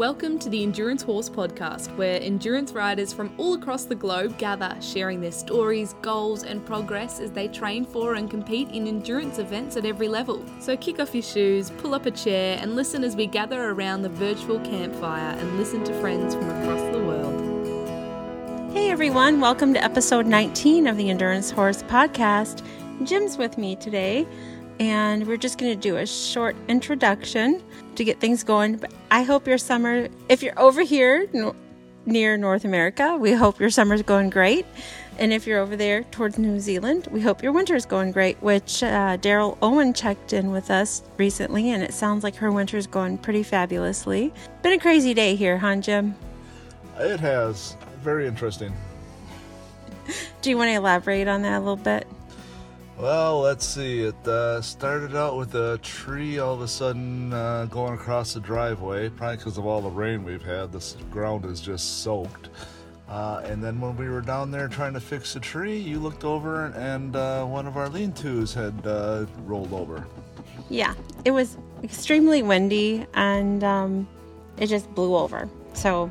Welcome to the Endurance Horse Podcast, where endurance riders from all across the globe gather, sharing their stories, goals, and progress as they train for and compete in endurance events at every level. So kick off your shoes, pull up a chair, and listen as we gather around the virtual campfire and listen to friends from across the world. Hey everyone, welcome to episode 19 of the Endurance Horse Podcast. Jim's with me today, and we're just going to do a short introduction to get things going. But I hope your summer, if you're over here no, near North America, we hope your summer's going great. And if you're over there towards New Zealand, we hope your winter's going great, which uh, Daryl Owen checked in with us recently, and it sounds like her winter's going pretty fabulously. Been a crazy day here, huh, Jim? It has. Very interesting. Do you want to elaborate on that a little bit? Well, let's see. It uh, started out with a tree all of a sudden uh, going across the driveway, probably because of all the rain we've had. The ground is just soaked. Uh, and then when we were down there trying to fix the tree, you looked over and uh, one of our lean tos had uh, rolled over. Yeah, it was extremely windy and um, it just blew over. So,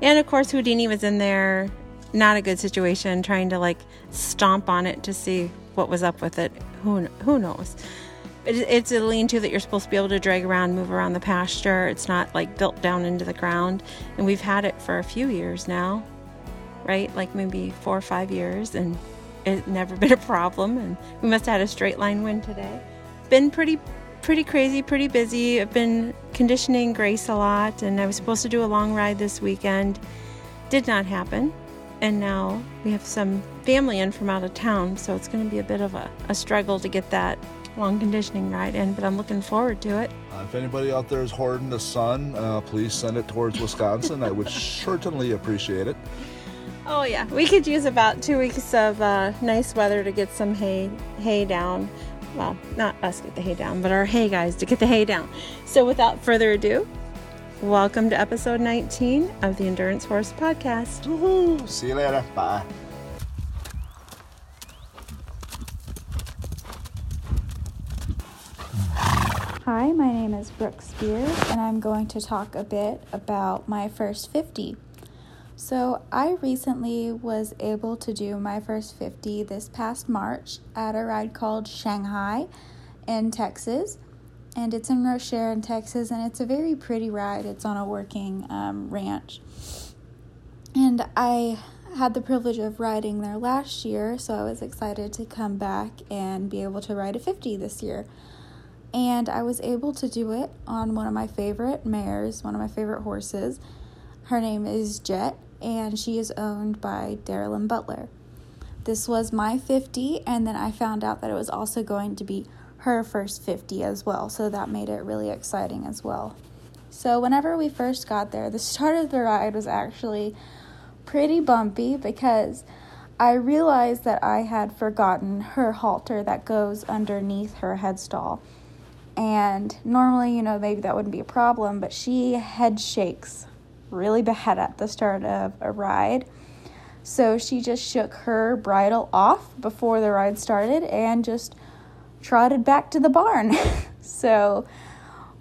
and of course, Houdini was in there. Not a good situation, trying to like stomp on it to see what was up with it. Who who knows? it's a lean-to that you're supposed to be able to drag around, move around the pasture. It's not like built down into the ground, and we've had it for a few years now, right? Like maybe four or five years, and it's never been a problem. And we must have had a straight line wind today. Been pretty pretty crazy, pretty busy. I've been conditioning Grace a lot, and I was supposed to do a long ride this weekend. Did not happen and now we have some family in from out of town, so it's going to be a bit of a, a struggle to get that long conditioning ride in, but I'm looking forward to it. Uh, if anybody out there is hoarding the sun, uh, please send it towards Wisconsin. I would certainly appreciate it. Oh yeah, we could use about two weeks of uh, nice weather to get some hay hay down. Well, not us get the hay down, but our hay guys to get the hay down. So without further ado, Welcome to episode 19 of the Endurance Horse Podcast. Woohoo! See you later. Bye. Hi, my name is Brooke Spears, and I'm going to talk a bit about my first 50. So, I recently was able to do my first 50 this past March at a ride called Shanghai in Texas and it's in Rocher in Texas, and it's a very pretty ride. It's on a working um, ranch, and I had the privilege of riding there last year, so I was excited to come back and be able to ride a 50 this year. And I was able to do it on one of my favorite mares, one of my favorite horses. Her name is Jet, and she is owned by Darylyn Butler. This was my 50, and then I found out that it was also going to be her first 50 as well, so that made it really exciting as well. So, whenever we first got there, the start of the ride was actually pretty bumpy because I realized that I had forgotten her halter that goes underneath her headstall. And normally, you know, maybe that wouldn't be a problem, but she head shakes really bad at the start of a ride. So she just shook her bridle off before the ride started and just trotted back to the barn. so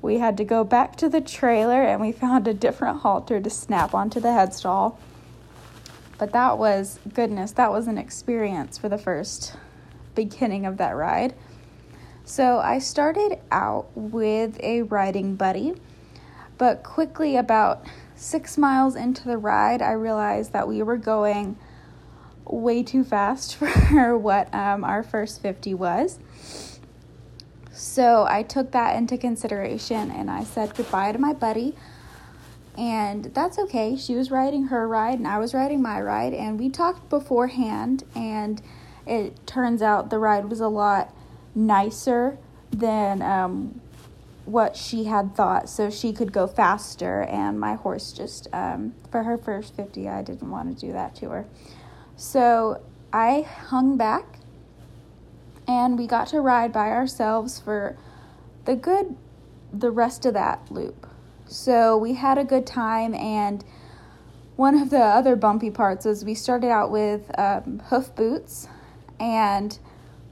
we had to go back to the trailer and we found a different halter to snap onto the headstall. But that was, goodness, that was an experience for the first beginning of that ride. So I started out with a riding buddy, but quickly, about six miles into the ride, I realized that we were going way too fast for what um, our first 50 was. So I took that into consideration and I said goodbye to my buddy. And that's okay. She was riding her ride and I was riding my ride. And we talked beforehand, and it turns out the ride was a lot nicer than um, what she had thought. So she could go faster. And my horse just, um, for her first 50, I didn't want to do that to her. So I hung back and we got to ride by ourselves for the good the rest of that loop. So we had a good time and one of the other bumpy parts was we started out with um, hoof boots and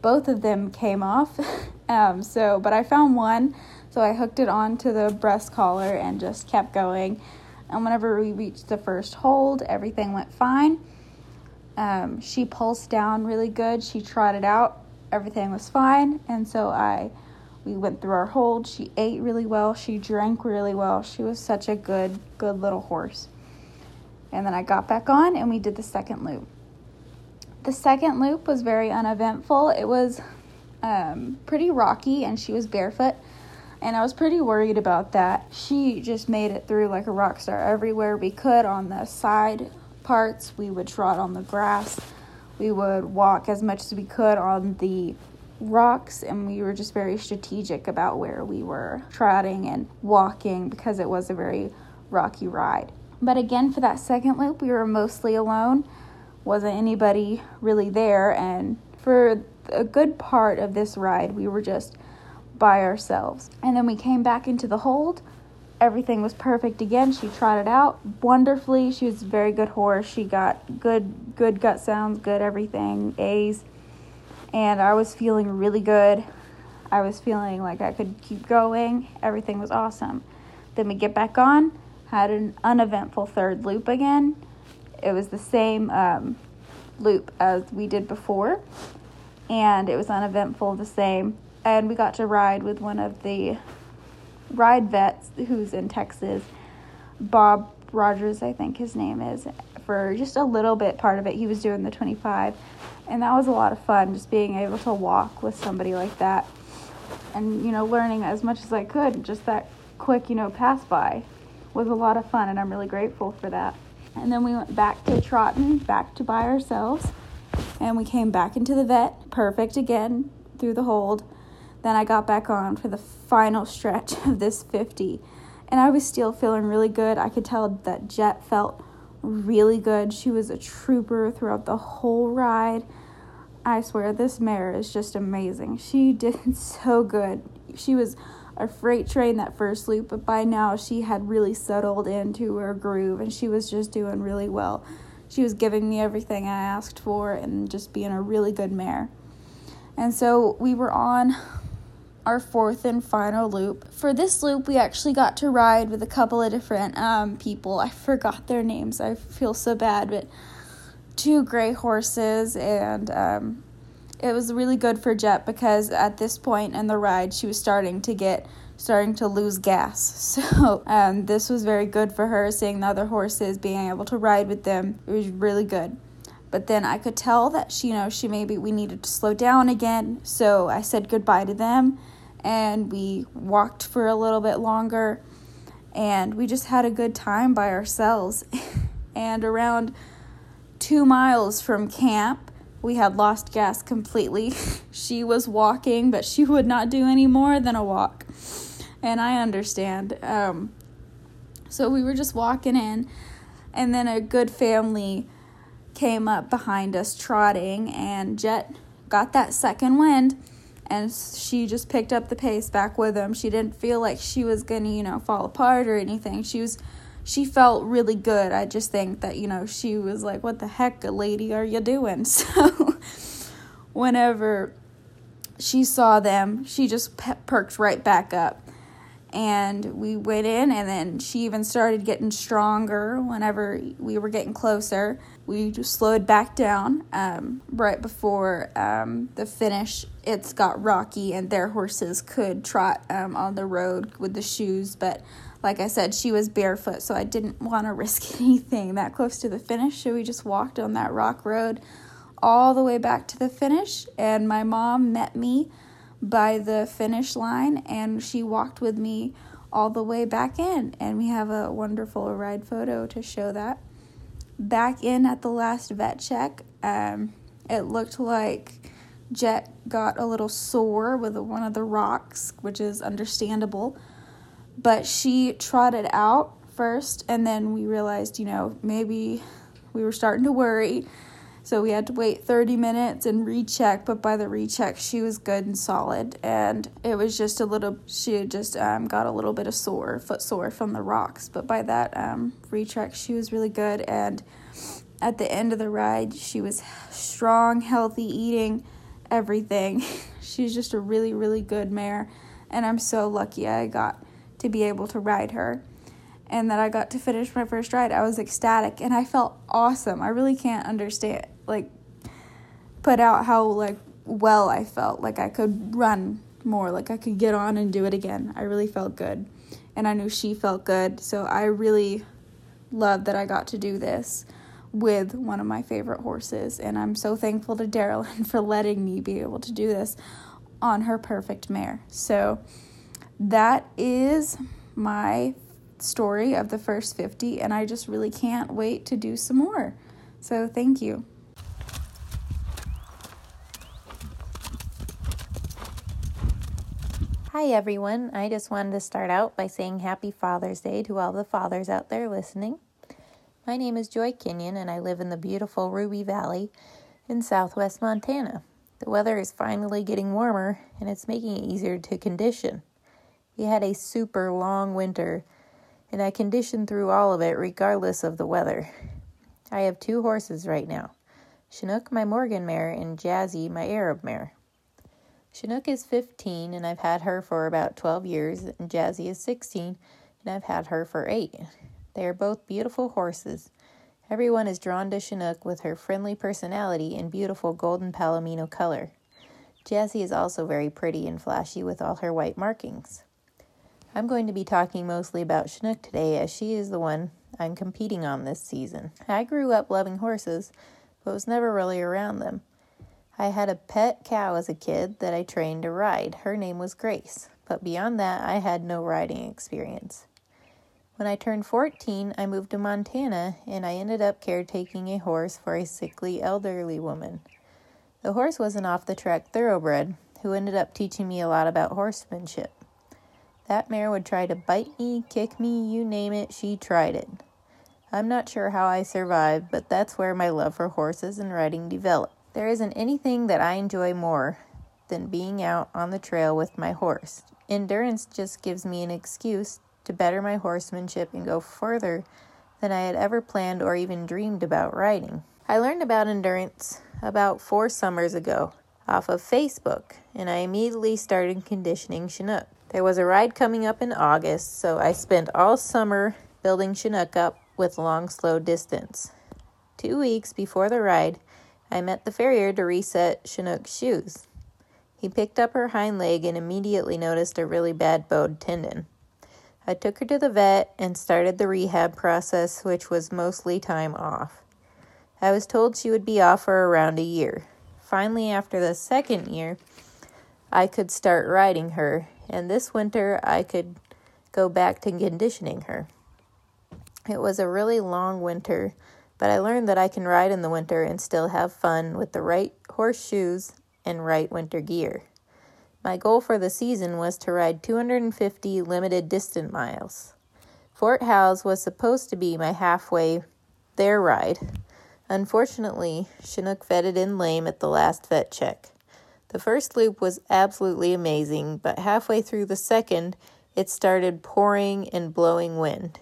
both of them came off. um, so, but I found one, so I hooked it onto the breast collar and just kept going. And whenever we reached the first hold, everything went fine. Um, she pulsed down really good. She trotted out. Everything was fine. And so I, we went through our hold. She ate really well. She drank really well. She was such a good, good little horse. And then I got back on and we did the second loop. The second loop was very uneventful. It was um, pretty rocky and she was barefoot and I was pretty worried about that. She just made it through like a rock star everywhere we could on the side parts. We would trot on the grass. We would walk as much as we could on the rocks, and we were just very strategic about where we were trotting and walking because it was a very rocky ride. But again, for that second loop, we were mostly alone. Wasn't anybody really there, and for a good part of this ride, we were just by ourselves. And then we came back into the hold. Everything was perfect again. She trotted out wonderfully. She was a very good horse. She got good good gut sounds, good everything, A's. And I was feeling really good. I was feeling like I could keep going. Everything was awesome. Then we get back on, had an uneventful third loop again. It was the same um, loop as we did before, and it was uneventful, the same and we got to ride with one of the ride vets who's in Texas, Bob Rogers, I think his name is, for just a little bit part of it. He was doing the 25, and that was a lot of fun just being able to walk with somebody like that and, you know, learning as much as I could. Just that quick, you know, pass by was a lot of fun, and I'm really grateful for that. And then we went back to trotting, back to by ourselves, and we came back into the vet, perfect again through the hold then I got back on for the final stretch of this 50, and I was still feeling really good. I could tell that Jet felt really good. She was a trooper throughout the whole ride. I swear, this mare is just amazing. She did so good. She was a freight train that first loop, but by now she had really settled into her groove and she was just doing really well. She was giving me everything I asked for and just being a really good mare. And so we were on our fourth and final loop. For this loop, we actually got to ride with a couple of different um, people. I forgot their names. I feel so bad, but two gray horses, and um, it was really good for Jet because at this point in the ride, she was starting to get starting to lose gas. So um, this was very good for her. Seeing the other horses, being able to ride with them, it was really good. But then I could tell that she, you know, she maybe we needed to slow down again. So I said goodbye to them and we walked for a little bit longer and we just had a good time by ourselves. and around two miles from camp, we had lost gas completely. she was walking, but she would not do any more than a walk. And I understand. Um, so we were just walking in, and then a good family came up behind us trotting, and Jet got that second wind and she just picked up the pace back with him. She didn't feel like she was going to, you know, fall apart or anything. She was she felt really good. I just think that, you know, she was like, "What the heck, lady, are you doing?" So whenever she saw them, she just pe- perked right back up. And we went in, and then she even started getting stronger whenever we were getting closer we just slowed back down um, right before um, the finish. It's got rocky, and their horses could trot um, on the road with the shoes. But like I said, she was barefoot, so I didn't want to risk anything that close to the finish. So we just walked on that rock road all the way back to the finish. And my mom met me by the finish line, and she walked with me all the way back in. And we have a wonderful ride photo to show that back in at the last vet check, um, it looked like Jet got a little sore with one of the rocks, which is understandable. But she trotted out first, and then we realized, you know, maybe we were starting to worry. So we had to wait 30 minutes and recheck, but by the recheck, she was good and solid. And it was just a little, she had just um, got a little bit of sore, foot sore from the rocks. But by that um, recheck, she was really good. And at the end of the ride, she was strong, healthy, eating everything. She's just a really, really good mare. And I'm so lucky I got to be able to ride her. and that I got to finish my first ride. I was ecstatic and I felt awesome. I really can't understand like put out how like well I felt. Like I could run more, like I could get on and do it again. I really felt good. And I knew she felt good. So I really loved that I got to do this with one of my favorite horses. And I'm so thankful to Darylyn for letting me be able to do this on her perfect mare. So that is my story of the first 50, and I just really can't wait to do some more. So thank you. Hi, everyone. I just wanted to start out by saying Happy Father's Day to all the fathers out there listening. My name is Joy Kenyon, and I live in the beautiful Ruby Valley in southwest Montana. The weather is finally getting warmer, and it's making it easier to condition. We had a super long winter, and I conditioned through all of it regardless of the weather. I have two horses right now Chinook, my Morgan mare, and Jazzy, my Arab mare. Chinook is 15 and I've had her for about 12 years, and Jazzy is 16 and I've had her for 8. They are both beautiful horses. Everyone is drawn to Chinook with her friendly personality and beautiful golden palomino color. Jazzy is also very pretty and flashy with all her white markings. I'm going to be talking mostly about Chinook today as she is the one I'm competing on this season. I grew up loving horses, but was never really around them. I had a pet cow as a kid that I trained to ride. Her name was Grace, but beyond that, I had no riding experience. When I turned 14, I moved to Montana and I ended up caretaking a horse for a sickly elderly woman. The horse was an off the track thoroughbred who ended up teaching me a lot about horsemanship. That mare would try to bite me, kick me, you name it, she tried it. I'm not sure how I survived, but that's where my love for horses and riding developed. There isn't anything that I enjoy more than being out on the trail with my horse. Endurance just gives me an excuse to better my horsemanship and go further than I had ever planned or even dreamed about riding. I learned about endurance about four summers ago off of Facebook, and I immediately started conditioning Chinook. There was a ride coming up in August, so I spent all summer building Chinook up with long, slow distance. Two weeks before the ride, I met the farrier to reset Chinook's shoes. He picked up her hind leg and immediately noticed a really bad bowed tendon. I took her to the vet and started the rehab process, which was mostly time off. I was told she would be off for around a year. Finally, after the second year, I could start riding her, and this winter I could go back to conditioning her. It was a really long winter, but I learned that I can ride in the winter and still have fun with the right horseshoes and right winter gear. My goal for the season was to ride 250 limited distance miles. Fort Howes was supposed to be my halfway there ride. Unfortunately, Chinook vetted in lame at the last vet check. The first loop was absolutely amazing, but halfway through the second, it started pouring and blowing wind.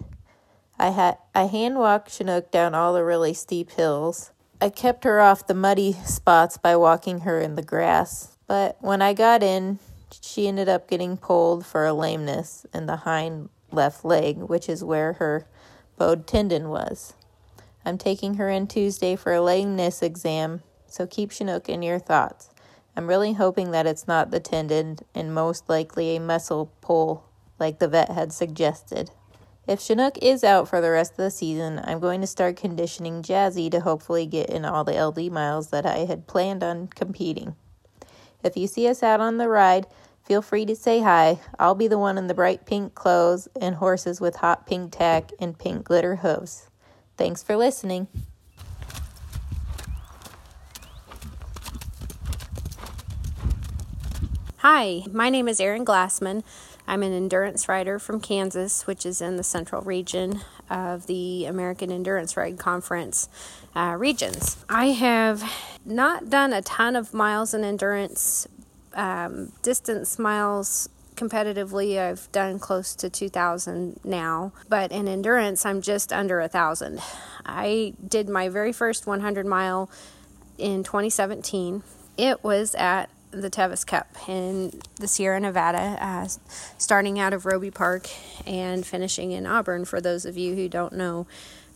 I had I hand walked Chinook down all the really steep hills. I kept her off the muddy spots by walking her in the grass, but when I got in, she ended up getting pulled for a lameness in the hind left leg, which is where her bowed tendon was. I'm taking her in Tuesday for a lameness exam, so keep Chinook in your thoughts. I'm really hoping that it's not the tendon and most likely a muscle pull like the vet had suggested. If Chinook is out for the rest of the season, I'm going to start conditioning Jazzy to hopefully get in all the LD miles that I had planned on competing. If you see us out on the ride, feel free to say hi. I'll be the one in the bright pink clothes and horses with hot pink tack and pink glitter hooves. Thanks for listening. Hi, my name is Erin Glassman. I'm an endurance rider from Kansas, which is in the central region of the American Endurance Ride Conference uh, regions. I have not done a ton of miles in endurance, um, distance miles competitively. I've done close to 2,000 now, but in endurance, I'm just under a thousand. I did my very first 100 mile in 2017. It was at the Tevis Cup in the Sierra Nevada, uh, starting out of Robie Park and finishing in Auburn. For those of you who don't know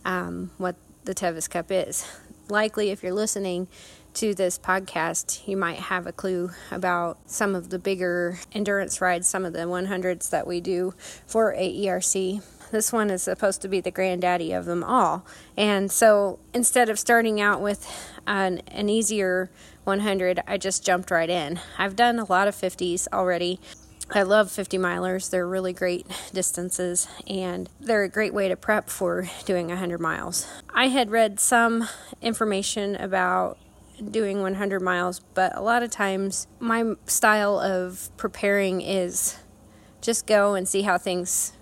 um, what the Tevis Cup is, likely if you're listening to this podcast, you might have a clue about some of the bigger endurance rides, some of the 100s that we do for AERC. This one is supposed to be the granddaddy of them all. And so instead of starting out with an, an easier 100, I just jumped right in. I've done a lot of 50s already. I love 50 milers. They're really great distances and they're a great way to prep for doing 100 miles. I had read some information about doing 100 miles, but a lot of times my style of preparing is just go and see how things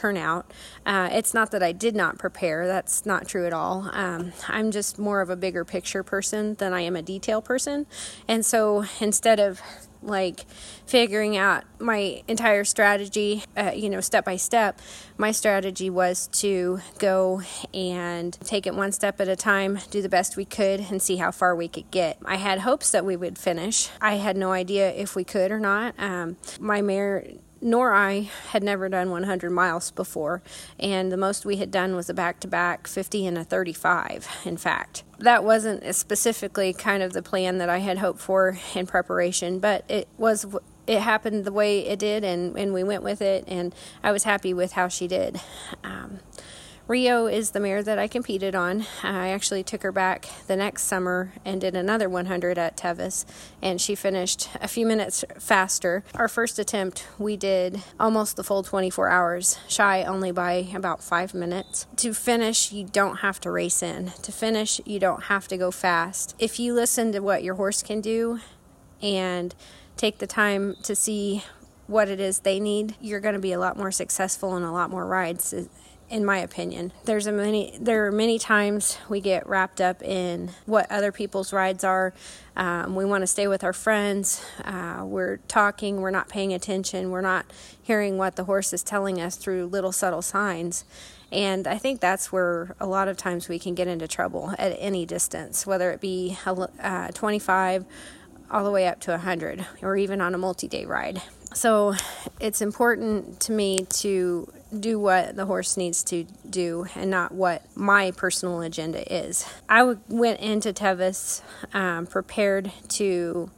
turn out. Uh, it's not that I did not prepare, that's not true at all. Um, I'm just more of a bigger picture person than I am a detail person. And so instead of like figuring out my entire strategy, uh, you know, step by step. My strategy was to go and take it one step at a time, do the best we could, and see how far we could get. I had hopes that we would finish. I had no idea if we could or not. Um, my mare nor I had never done 100 miles before, and the most we had done was a back to back 50 and a 35, in fact. That wasn't specifically kind of the plan that I had hoped for in preparation, but it was. It happened the way it did, and, and we went with it, and I was happy with how she did. Um, Rio is the mare that I competed on. I actually took her back the next summer and did another 100 at Tevis, and she finished a few minutes faster. Our first attempt, we did almost the full 24 hours, shy only by about five minutes. To finish, you don't have to race in. To finish, you don't have to go fast. If you listen to what your horse can do and take the time to see what it is they need, you're going to be a lot more successful in a lot more rides in my opinion. There's a many there are many times we get wrapped up in what other people's rides are. Um, we want to stay with our friends. Uh, we're talking. We're not paying attention. We're not hearing what the horse is telling us through little subtle signs. And I think that's where a lot of times we can get into trouble at any distance, whether it be uh, 25 all the way up to 100 or even on a multi day ride. So it's important to me to do what the horse needs to do and not what my personal agenda is. I went into Tevis um, prepared to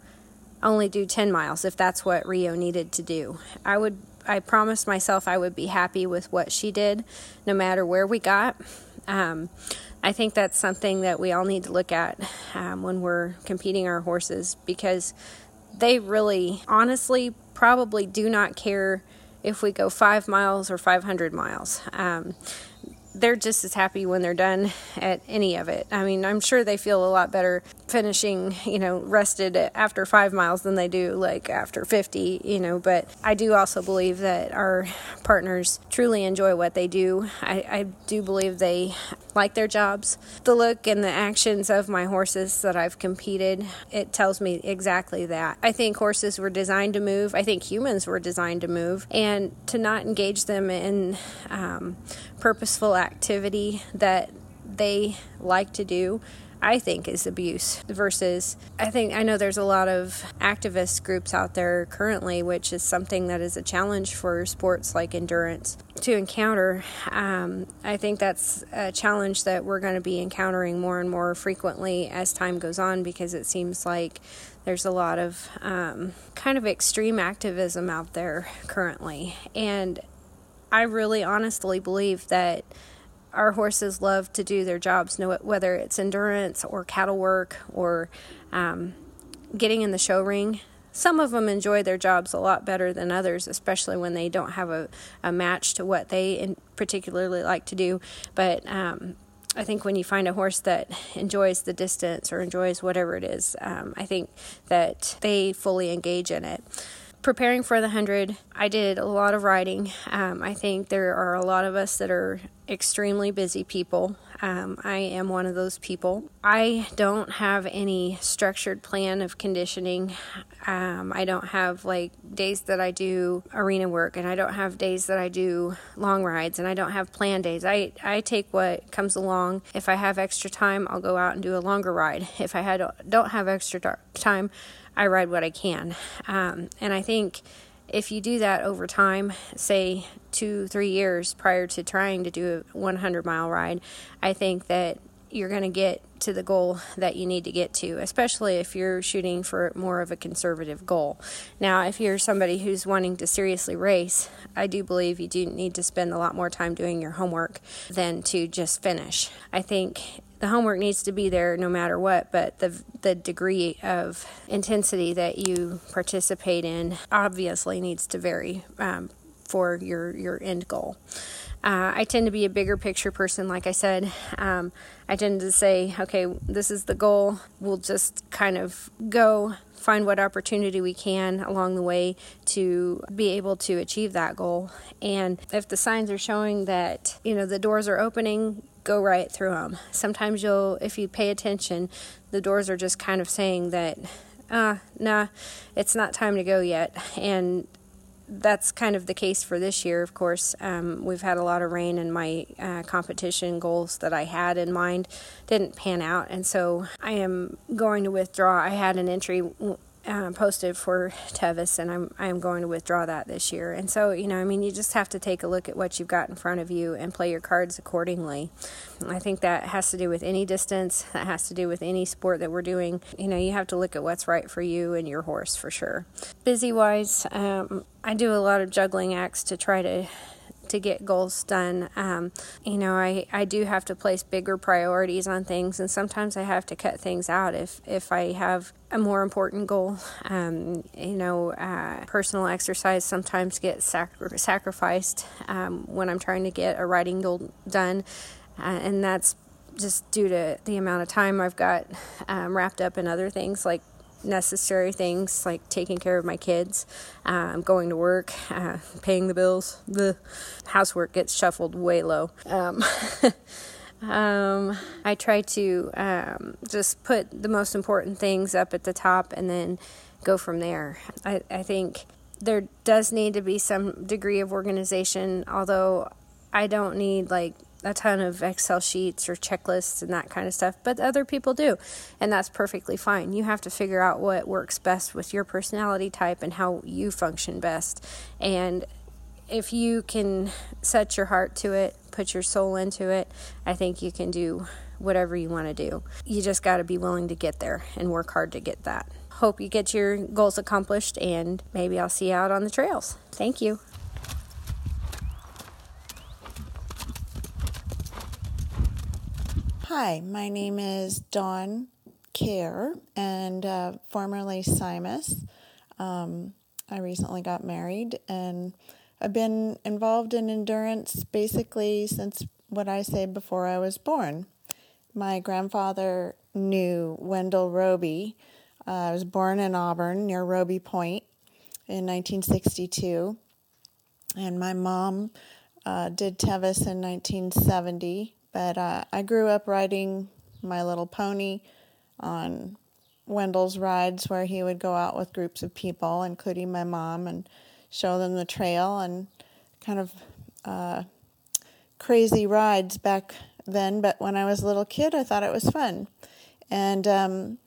only do 10 miles if that's what Rio needed to do. I would I promised myself I would be happy with what she did no matter where we got. Um, I think that's something that we all need to look at um, when we're competing our horses because they really honestly probably do not care if we go five miles or 500 miles. Um, they're just as happy when they're done at any of it. I mean, I'm sure they feel a lot better finishing, you know, rested after five miles than they do like after 50, you know. But I do also believe that our partners truly enjoy what they do. I, I do believe they like their jobs. The look and the actions of my horses that I've competed, it tells me exactly that. I think horses were designed to move. I think humans were designed to move. And to not engage them in um, purposeful activity that they like to do I think is abuse versus I think I know there's a lot of activist groups out there currently, which is something that is a challenge for sports like endurance to encounter. Um, I think that's a challenge that we're going to be encountering more and more frequently as time goes on because it seems like there's a lot of um, kind of extreme activism out there currently. And I really honestly believe that our horses love to do their jobs, whether it's endurance or cattle work or um, getting in the show ring. Some of them enjoy their jobs a lot better than others, especially when they don't have a, a match to what they particularly like to do. But um, I think when you find a horse that enjoys the distance or enjoys whatever it is, um, I think that they fully engage in it preparing for the 100, I did a lot of writing. Um, I think there are a lot of us that are extremely busy people. Um, I am one of those people. I don't have any structured plan of conditioning. Um, I don't have like days that I do arena work, and I don't have days that I do long rides, and I don't have plan days. I, I take what comes along. If I have extra time, I'll go out and do a longer ride. If I had, don't have extra time, I ride what I can. Um, and I think if you do that over time, say two, three years prior to trying to do a 100 mile ride, I think that you're going to get to the goal that you need to get to, especially if you're shooting for more of a conservative goal. Now, if you're somebody who's wanting to seriously race, I do believe you do need to spend a lot more time doing your homework than to just finish. I think the homework needs to be there no matter what, but the the degree of intensity that you participate in obviously needs to vary um, for your your end goal. Uh, I tend to be a bigger picture person, like I said. Um, I tend to say, okay, this is the goal. We'll just kind of go find what opportunity we can along the way to be able to achieve that goal. And if the signs are showing that, you know, the doors are opening, go right through them. Sometimes you'll, if you pay attention, the doors are just kind of saying that, uh, nah, it's not time to go yet. And that's kind of the case for this year, of course. Um, we've had a lot of rain, and my uh, competition goals that I had in mind didn't pan out, and so I am going to withdraw. I had an entry uh, posted for Tevis, and I'm I'm going to withdraw that this year. And so, you know, I mean, you just have to take a look at what you've got in front of you and play your cards accordingly. I think that has to do with any distance. That has to do with any sport that we're doing. You know, you have to look at what's right for you and your horse for sure. Busy wise, um, I do a lot of juggling acts to try to to get goals done. Um, you know, I, I do have to place bigger priorities on things, and sometimes I have to cut things out if, if I have a more important goal. Um, you know, uh, personal exercise sometimes gets sacri- sacrificed um, when I'm trying to get a writing goal done, uh, and that's just due to the amount of time I've got um, wrapped up in other things like necessary things like taking care of my kids, um, going to work, uh, paying the bills. The housework gets shuffled way low. Um, um, I try to um, just put the most important things up at the top and then go from there. I, I think there does need to be some degree of organization, although I don't need like a ton of Excel sheets or checklists and that kind of stuff, but other people do, and that's perfectly fine. You have to figure out what works best with your personality type and how you function best. And if you can set your heart to it, put your soul into it, I think you can do whatever you want to do. You just got to be willing to get there and work hard to get that. Hope you get your goals accomplished, and maybe I'll see you out on the trails. Thank you. Hi, my name is Dawn Care and uh, formerly Simus. Um, I recently got married and I've been involved in endurance basically since what I say before I was born. My grandfather knew Wendell Robie. Uh, I was born in Auburn near Robie Point in 1962, and my mom uh, did Tevis in 1970 but uh, I grew up riding My Little Pony on Wendell's rides where he would go out with groups of people, including my mom, and show them the trail and kind of uh, crazy rides back then. But when I was a little kid, I thought it was fun. And um,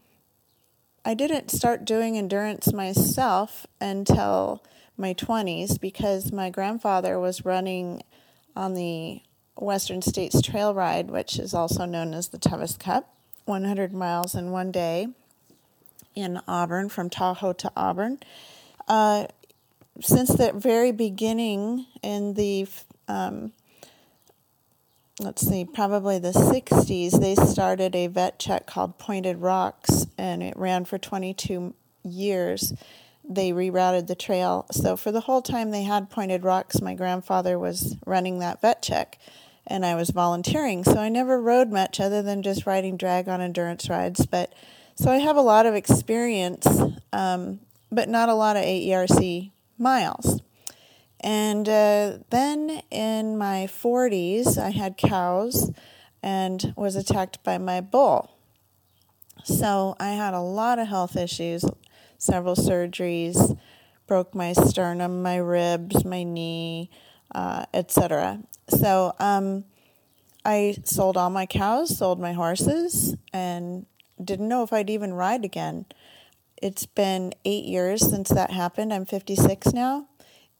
I didn't start doing endurance myself until my 20s because my grandfather was running on the Western States Trail Ride, which is also known as the Tevis Cup, 100 miles in one day in Auburn, from Tahoe to Auburn. Uh, since the very beginning in the, um, let's see, probably the 60s, they started a vet check called Pointed Rocks, and it ran for 22 years they rerouted the trail. So for the whole time they had Pointed Rocks, my grandfather was running that vet check and I was volunteering. So I never rode much other than just riding drag on endurance rides. But so I have a lot of experience, um, but not a lot of AERC miles. And uh, then in my 40s, I had cows and was attacked by my bull. So I had a lot of health issues, several surgeries, broke my sternum, my ribs, my knee, uh, etc. So um, I sold all my cows, sold my horses, and didn't know if I'd even ride again. it's been eight years since that happened. I'm 56 now,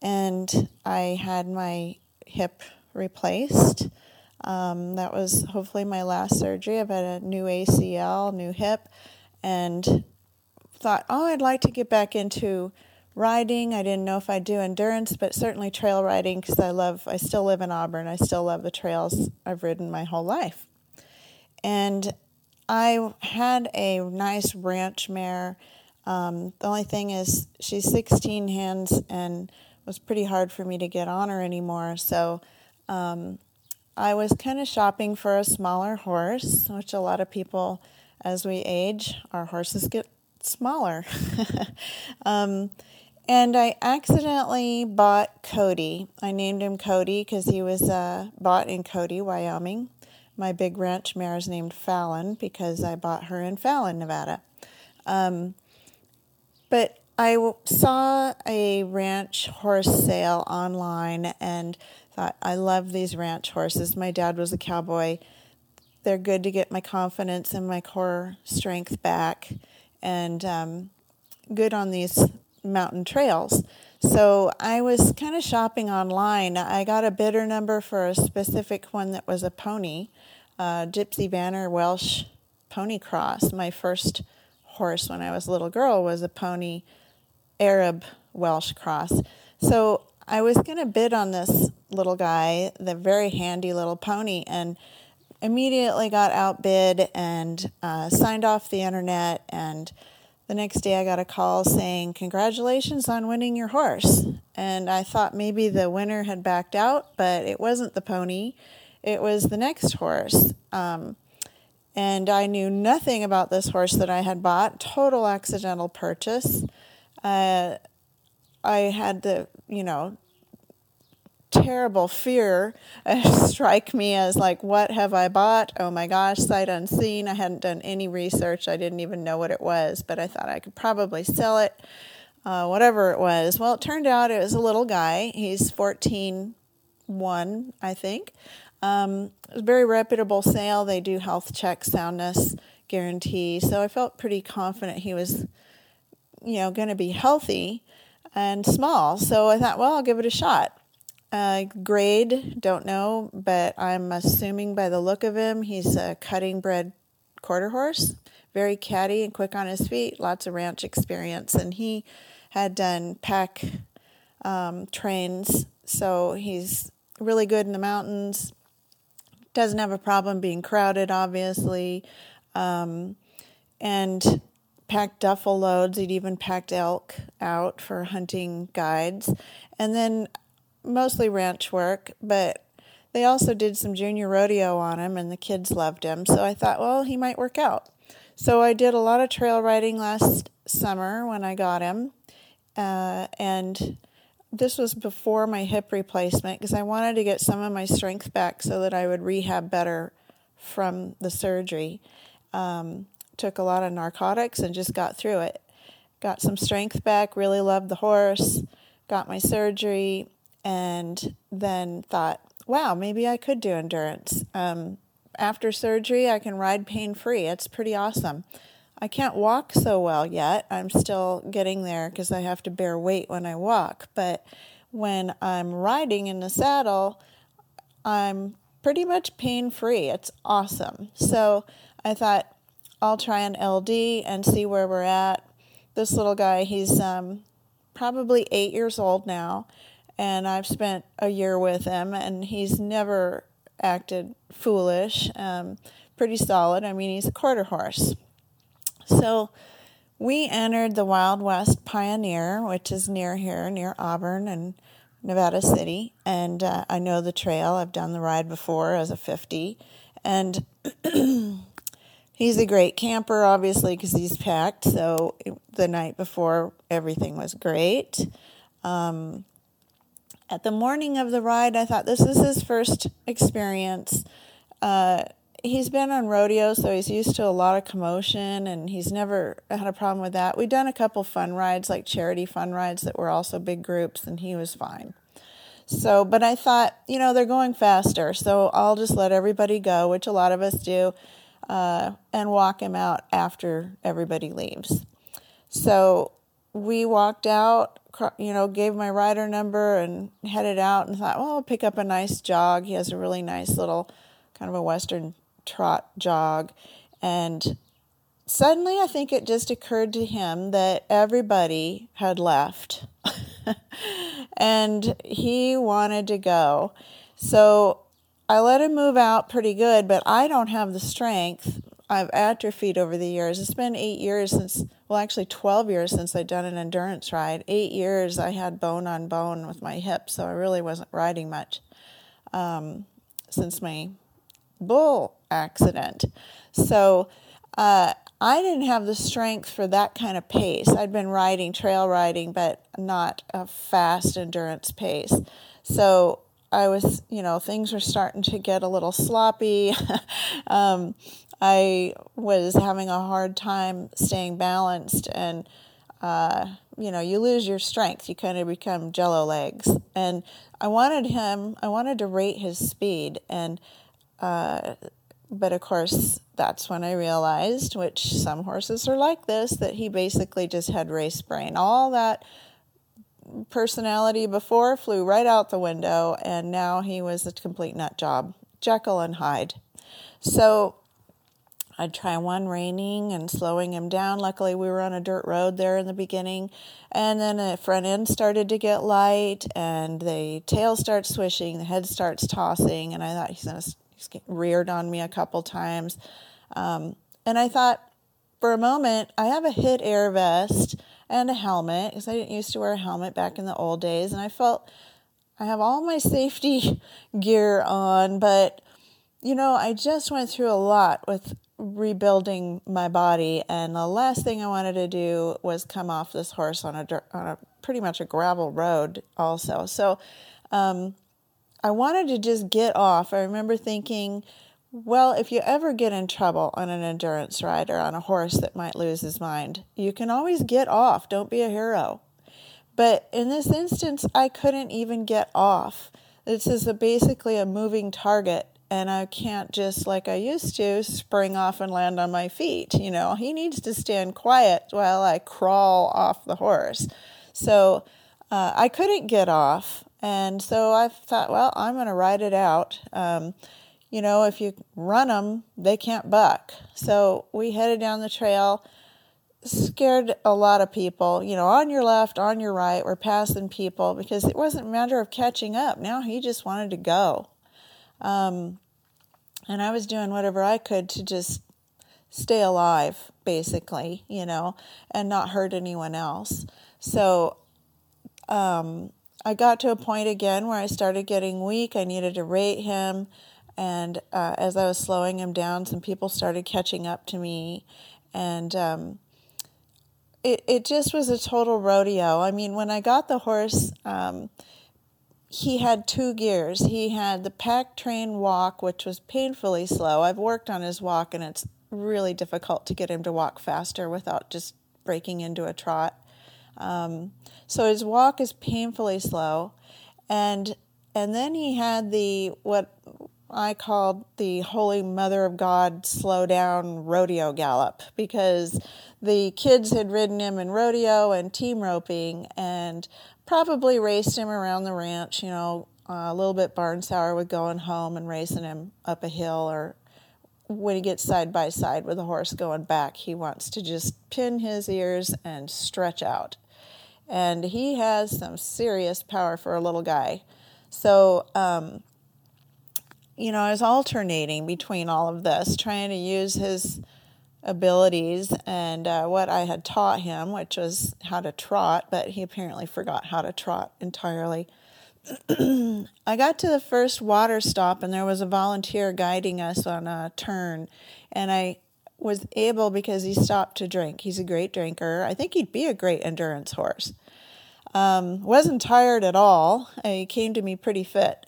and I had my hip replaced. Um, that was hopefully my last surgery. I've had a new ACL, new hip, and thought, oh, I'd like to get back into riding. I didn't know if I'd do endurance, but certainly trail riding because I love, I still live in Auburn. I still love the trails I've ridden my whole life. And I had a nice ranch mare. Um, the only thing is, she's 16 hands and was pretty hard for me to get on her anymore. So um, I was kind of shopping for a smaller horse, which a lot of people, as we age, our horses get smaller. um, and I accidentally bought Cody. I named him Cody because he was uh, bought in Cody, Wyoming. My big ranch mare is named Fallon because I bought her in Fallon, Nevada. Um, but I saw a ranch horse sale online and thought, I love these ranch horses. My dad was a cowboy. They're good to get my confidence and my core strength back, and um, good on these mountain trails. So I was kind of shopping online. I got a bidder number for a specific one that was a pony, uh, Gypsy Vanner Welsh Pony Cross. My first horse when I was a little girl was a pony Arab Welsh cross. So I was going to bid on this little guy, the very handy little pony, and immediately got outbid and uh, signed off the internet. And the next day I got a call saying, Congratulations on winning your horse. And I thought maybe the winner had backed out, but it wasn't the pony, it was the next horse. Um, and I knew nothing about this horse that I had bought, total accidental purchase. Uh, I had the, you know, terrible fear strike me as like, what have I bought? Oh my gosh, sight unseen. I hadn't done any research. I didn't even know what it was, but I thought I could probably sell it, uh, whatever it was. Well, it turned out it was a little guy. He's 14, 1, I think. Um, it was a very reputable sale. They do health check, soundness guarantee. So I felt pretty confident he was, you know, going to be healthy and small. So I thought, well, I'll give it a shot. Uh, grade, don't know, but I'm assuming by the look of him, he's a cutting bred quarter horse, very catty and quick on his feet, lots of ranch experience. And he had done pack um, trains, so he's really good in the mountains, doesn't have a problem being crowded, obviously, um, and packed duffel loads. He'd even packed elk out for hunting guides, and then mostly ranch work, but they also did some junior rodeo on him, and the kids loved him. So I thought, well, he might work out. So I did a lot of trail riding last summer when I got him, uh, and this was before my hip replacement because I wanted to get some of my strength back so that I would rehab better from the surgery. Um, took a lot of narcotics and just got through it. Got some strength back, really loved the horse, got my surgery, and then thought, wow, maybe I could do endurance. Um, after surgery, I can ride pain free. It's pretty awesome. I can't walk so well yet. I'm still getting there because I have to bear weight when I walk. But when I'm riding in the saddle, I'm pretty much pain free. It's awesome. So I thought I'll try an LD and see where we're at. This little guy, he's um, probably eight years old now, and I've spent a year with him, and he's never acted foolish. Um, pretty solid. I mean, he's a quarter horse. So we entered the Wild West Pioneer, which is near here, near Auburn and Nevada City. And uh, I know the trail. I've done the ride before as a 50. And he's a great camper, obviously, because he's packed. So the night before, everything was great. Um, at the morning of the ride, I thought this is his first experience. Uh, he's been on rodeo, so he's used to a lot of commotion, and he's never had a problem with that. We've done a couple fun rides, like charity fun rides, that were also big groups, and he was fine. So, but I thought, you know, they're going faster, so I'll just let everybody go, which a lot of us do, uh, and walk him out after everybody leaves. So we walked out, you know, gave my rider number and headed out and thought, well, I'll pick up a nice jog. He has a really nice little kind of a Western trot jog. And suddenly I think it just occurred to him that everybody had left and he wanted to go. So I let him move out pretty good, but I don't have the strength. I've atrophied over the years. It's been eight years since, well, actually 12 years since I'd done an endurance ride. Eight years I had bone on bone with my hip, so I really wasn't riding much um, since my bull accident. So uh, I didn't have the strength for that kind of pace. I'd been riding, trail riding, but not a fast endurance pace. So I was, you know, things were starting to get a little sloppy. um, I was having a hard time staying balanced, and uh, you know, you lose your strength. You kind of become jello legs. And I wanted him. I wanted to rate his speed, and uh, but of course, that's when I realized, which some horses are like this, that he basically just had race brain. All that personality before flew right out the window, and now he was a complete nut job. Jekyll and Hyde. So I'd try one reining and slowing him down. Luckily, we were on a dirt road there in the beginning. And then the front end started to get light, and the tail starts swishing, the head starts tossing, and I thought he's going to reared on me a couple times. Um, and I thought, for a moment, I have a HIT air vest and a helmet because I didn't used to wear a helmet back in the old days. And I felt I have all my safety gear on, but you know, I just went through a lot with rebuilding my body, and the last thing I wanted to do was come off this horse on a on a pretty much a gravel road, also. So, um, I wanted to just get off. I remember thinking, well, if you ever get in trouble on an endurance ride or on a horse that might lose his mind, you can always get off. Don't be a hero. But in this instance, I couldn't even get off. This is a, basically a moving target, and I can't just, like I used to, spring off and land on my feet. You know, he needs to stand quiet while I crawl off the horse. So uh, I couldn't get off, and so I thought, well, I'm going to ride it out. Um, you know, if you run them, they can't buck. So we headed down the trail, scared a lot of people, you know, on your left, on your right, we're passing people because it wasn't a matter of catching up. Now he just wanted to go. Um, and I was doing whatever I could to just stay alive, basically, you know, and not hurt anyone else. So um, I got to a point again where I started getting weak. I needed to rate him. And uh, as I was slowing him down, some people started catching up to me. And um, it, it just was a total rodeo. I mean, when I got the horse, um, he had two gears. He had the pack train walk, which was painfully slow. I've worked on his walk, and it's really difficult to get him to walk faster without just breaking into a trot. Um, so his walk is painfully slow, and and then he had the what I called the Holy Mother of God slow down rodeo gallop because the kids had ridden him in rodeo and team roping and probably raced him around the ranch, you know, uh, a little bit barn sour with going home and racing him up a hill or when he gets side by side with a horse going back, he wants to just pin his ears and stretch out. And he has some serious power for a little guy. So, um, you know, I was alternating between all of this, trying to use his abilities and uh, what I had taught him, which was how to trot, but he apparently forgot how to trot entirely. I got to the first water stop, and there was a volunteer guiding us on a turn, and I was able because he stopped to drink. He's a great drinker. I think he'd be a great endurance horse. Um, wasn't tired at all. He came to me pretty fit.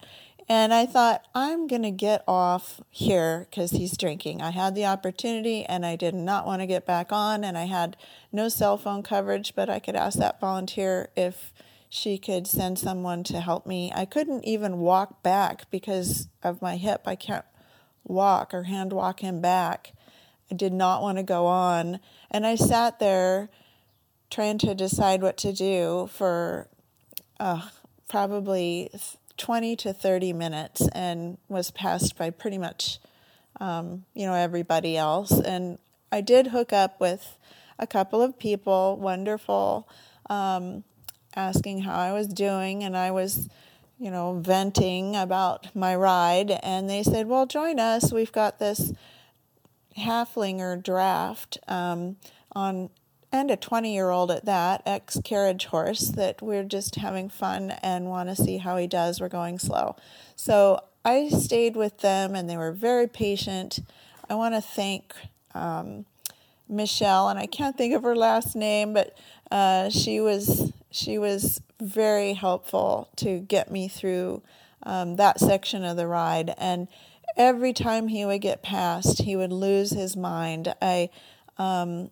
And I thought, I'm going to get off here because he's drinking. I had the opportunity and I did not want to get back on. And I had no cell phone coverage, but I could ask that volunteer if she could send someone to help me. I couldn't even walk back because of my hip. I can't walk or hand walk him back. I did not want to go on. And I sat there trying to decide what to do for uh, probably 20 to 30 minutes and was passed by pretty much, um, you know, everybody else. And I did hook up with a couple of people, wonderful, um, asking how I was doing, and I was, you know, venting about my ride. And they said, Well, join us. We've got this Haflinger draft um, on and a 20 year old at that, ex carriage horse, that we're just having fun and want to see how he does. We're going slow. So I stayed with them and they were very patient. I want to thank um, Michelle, and I can't think of her last name, but uh, she was she was very helpful to get me through um, that section of the ride. And every time he would get past, he would lose his mind. I um,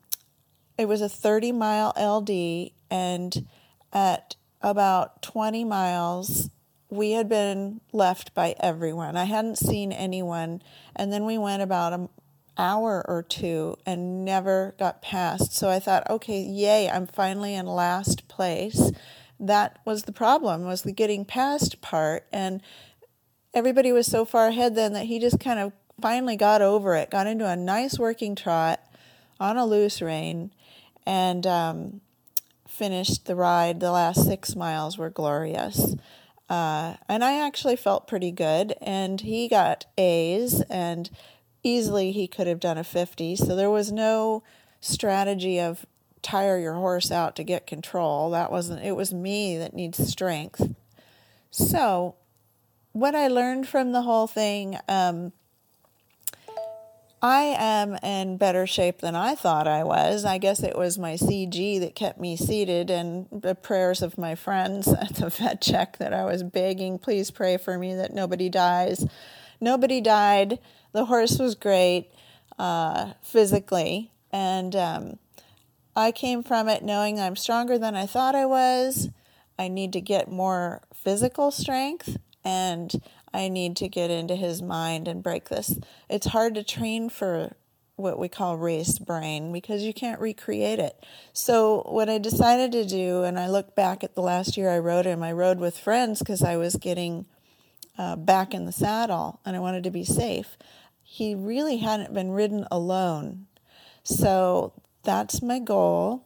it was a 30 mile LD, and at about 20 miles, we had been left by everyone. I hadn't seen anyone, and then we went about an hour or two and never got past. So I thought, okay, yay, I'm finally in last place. That was the problem, was the getting past part, and everybody was so far ahead then that he just kind of finally got over it, got into a nice working trot on a loose rein, and um, finished the ride. The last six miles were glorious. Uh, and I actually felt pretty good. And he got A's, and easily he could have done a 50. So there was no strategy of tire your horse out to get control. That wasn't, it was me that needs strength. So, what I learned from the whole thing, um, I am in better shape than I thought I was. I guess it was my CG that kept me seated and the prayers of my friends at the vet check that I was begging, please pray for me that nobody dies. Nobody died. The horse was great uh, physically. And um, I came from it knowing I'm stronger than I thought I was. I need to get more physical strength and I need to get into his mind and break this. It's hard to train for what we call race brain because you can't recreate it. So, what I decided to do, and I look back at the last year I rode him, I rode with friends because I was getting uh, back in the saddle and I wanted to be safe. He really hadn't been ridden alone. So, that's my goal.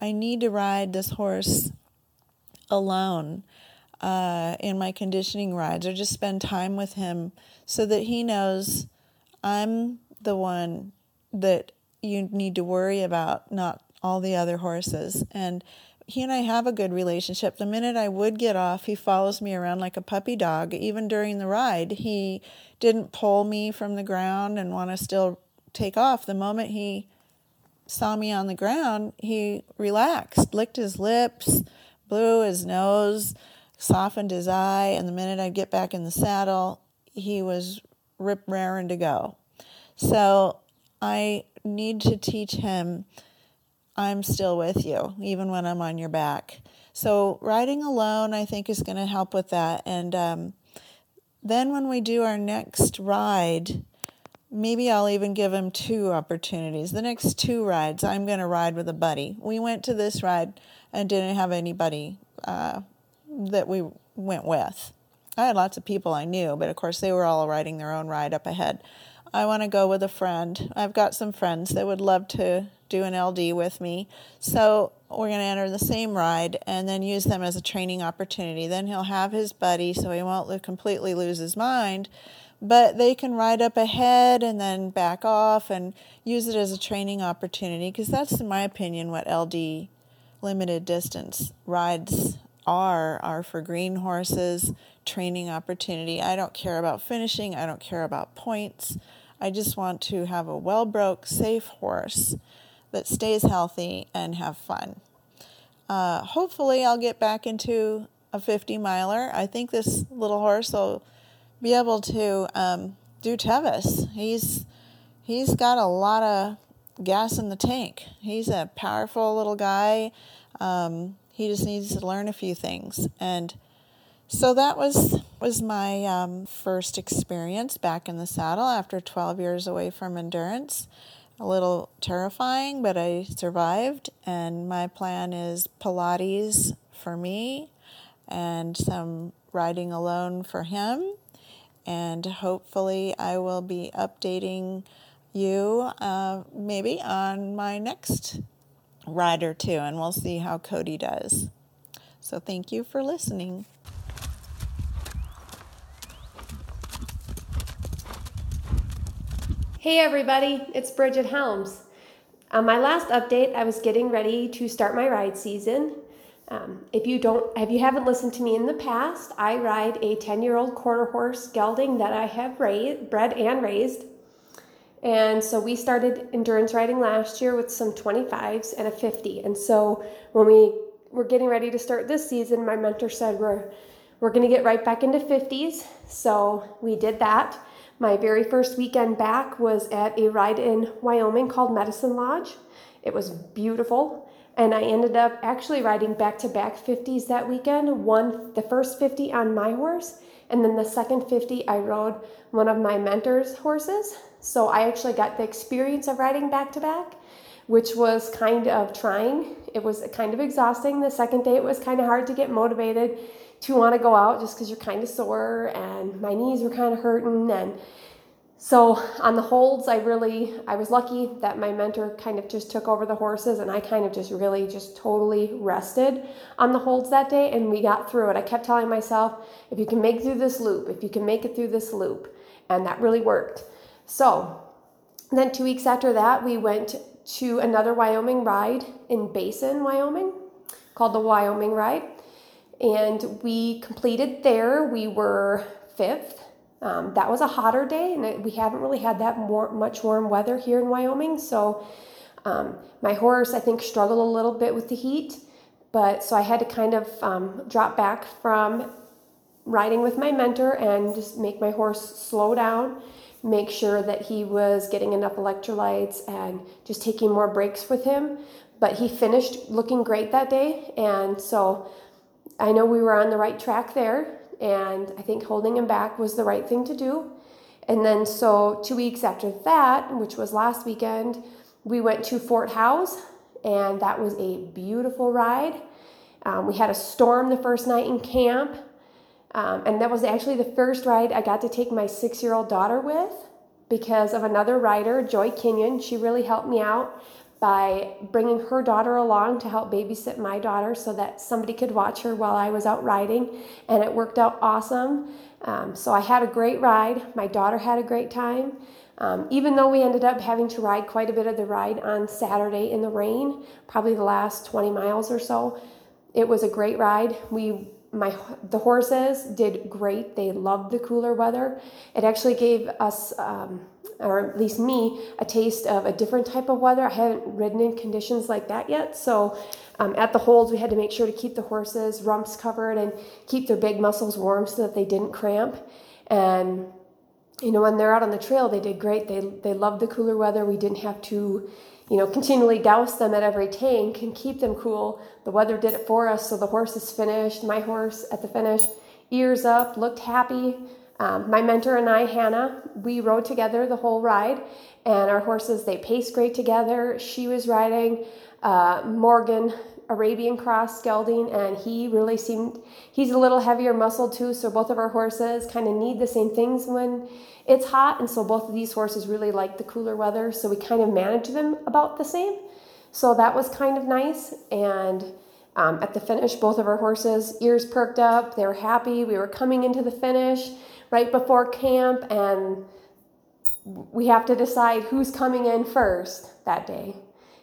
I need to ride this horse alone uh, in my conditioning rides or just spend time with him so that he knows I'm the one that you need to worry about, not all the other horses. And he and I have a good relationship. The minute I would get off, he follows me around like a puppy dog. Even during the ride, he didn't pull me from the ground and want to still take off. The moment he saw me on the ground, he relaxed, licked his lips, blew his nose, softened his eye, and the minute I'd get back in the saddle, he was rip raring to go. So I need to teach him I'm still with you, even when I'm on your back. So riding alone, I think, is going to help with that. And um, then when we do our next ride, maybe I'll even give him two opportunities. The next two rides, I'm going to ride with a buddy. We went to this ride and didn't have anybody uh, that we went with. I had lots of people I knew, but of course they were all riding their own ride up ahead. I want to go with a friend. I've got some friends that would love to do an LD with me. So we're going to enter the same ride and then use them as a training opportunity. Then he'll have his buddy so he won't completely lose his mind. But they can ride up ahead and then back off and use it as a training opportunity because that's, in my opinion, what LD limited distance rides are are for green horses training opportunity. I don't care about finishing, I don't care about points. I just want to have a well broke, safe horse that stays healthy and have fun. Uh, hopefully, I'll get back into a 50 miler. I think this little horse will be able to um, do Tevis. He's he's got a lot of gas in the tank. He's a powerful little guy. Um, he just needs to learn a few things. And so that was was my um, first experience back in the saddle after 12 years away from endurance. a little terrifying, but I survived. And my plan is Pilates for me and some riding alone for him. And hopefully, I will be updating you uh, maybe on my next ride or two, and we'll see how Cody does. So, thank you for listening. Hey everybody, it's Bridget Helms. On my last update, I was getting ready to start my ride season. Um, if you don't, if you haven't listened to me in the past, I ride a 10-year-old quarter horse gelding that I have raised, bred and raised. And so we started endurance riding last year with some 25s and a 50. And so when we were getting ready to start this season, my mentor said we're we're going to get right back into 50s. So we did that. My very first weekend back was at a ride in Wyoming called Medicine Lodge. It was beautiful. And I ended up actually riding back to back 50s that weekend. One, the first 50 on my horse, and then the second 50 I rode one of my mentor's horses. So I actually got the experience of riding back to back, which was kind of trying. It was kind of exhausting. The second day, it was kind of hard to get motivated to want to go out just because you're kind of sore and my knees were kind of hurting and so on the holds i really i was lucky that my mentor kind of just took over the horses and i kind of just really just totally rested on the holds that day and we got through it i kept telling myself if you can make through this loop if you can make it through this loop and that really worked so then two weeks after that we went to another wyoming ride in basin wyoming called the wyoming ride and we completed there. We were fifth. Um, that was a hotter day, and we haven't really had that more, much warm weather here in Wyoming. So um, my horse, I think, struggled a little bit with the heat, but so I had to kind of um, drop back from riding with my mentor and just make my horse slow down, make sure that he was getting enough electrolytes, and just taking more breaks with him. But he finished looking great that day, and so I know we were on the right track there, and I think holding him back was the right thing to do. And then, so two weeks after that, which was last weekend, we went to Fort Howes, and that was a beautiful ride. Um, we had a storm the first night in camp, um, and that was actually the first ride I got to take my six year old daughter with because of another rider, Joy Kenyon. She really helped me out by bringing her daughter along to help babysit my daughter so that somebody could watch her while I was out riding. And it worked out awesome. Um, so I had a great ride. My daughter had a great time. Um, even though we ended up having to ride quite a bit of the ride on Saturday in the rain, probably the last 20 miles or so, it was a great ride. We my the horses did great. They loved the cooler weather. It actually gave us um, or at least me, a taste of a different type of weather. I haven't ridden in conditions like that yet. So um, at the holds, we had to make sure to keep the horses' rumps covered and keep their big muscles warm so that they didn't cramp. And you know, when they're out on the trail, they did great. They they loved the cooler weather. We didn't have to, you know, continually douse them at every tank and keep them cool. The weather did it for us. So the horses finished. My horse at the finish, ears up, looked happy. Um, my mentor and I, Hannah, we rode together the whole ride, and our horses they paced great together. She was riding uh, Morgan Arabian Cross gelding, and he really seemed he's a little heavier muscle too. So both of our horses kind of need the same things when it's hot, and so both of these horses really like the cooler weather. So we kind of manage them about the same. So that was kind of nice, and. Um, at the finish, both of our horses' ears perked up. They were happy. We were coming into the finish right before camp, and we have to decide who's coming in first that day.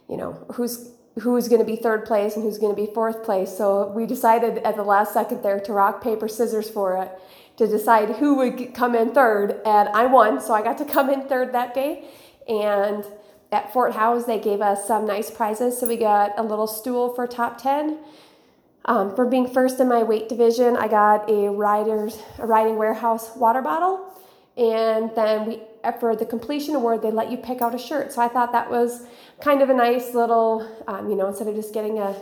You know, who's who's going to be third place and who's going to be fourth place. So we decided at the last second there to rock paper scissors for it to decide who would come in third, and I won, so I got to come in third that day. And at Fort Howes, they gave us some nice prizes. So we got a little stool for top 10. Um, for being first in my weight division, I got a riders a riding warehouse water bottle, and then we for the completion award they let you pick out a shirt. So I thought that was kind of a nice little, um, you know, instead of just getting a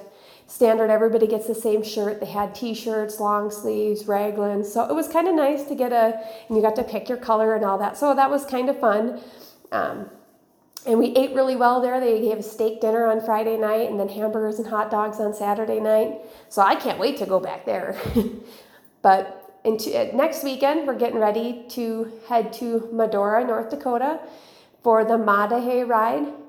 standard, everybody gets the same shirt. They had T-shirts, long sleeves, raglans, so it was kind of nice to get a, and you got to pick your color and all that. So that was kind of fun. Um, and we ate really well there. They gave a steak dinner on Friday night and then hamburgers and hot dogs on Saturday night. So I can't wait to go back there. but uh, next weekend, we're getting ready to head to Medora, North Dakota for the Maah Daah Hey ride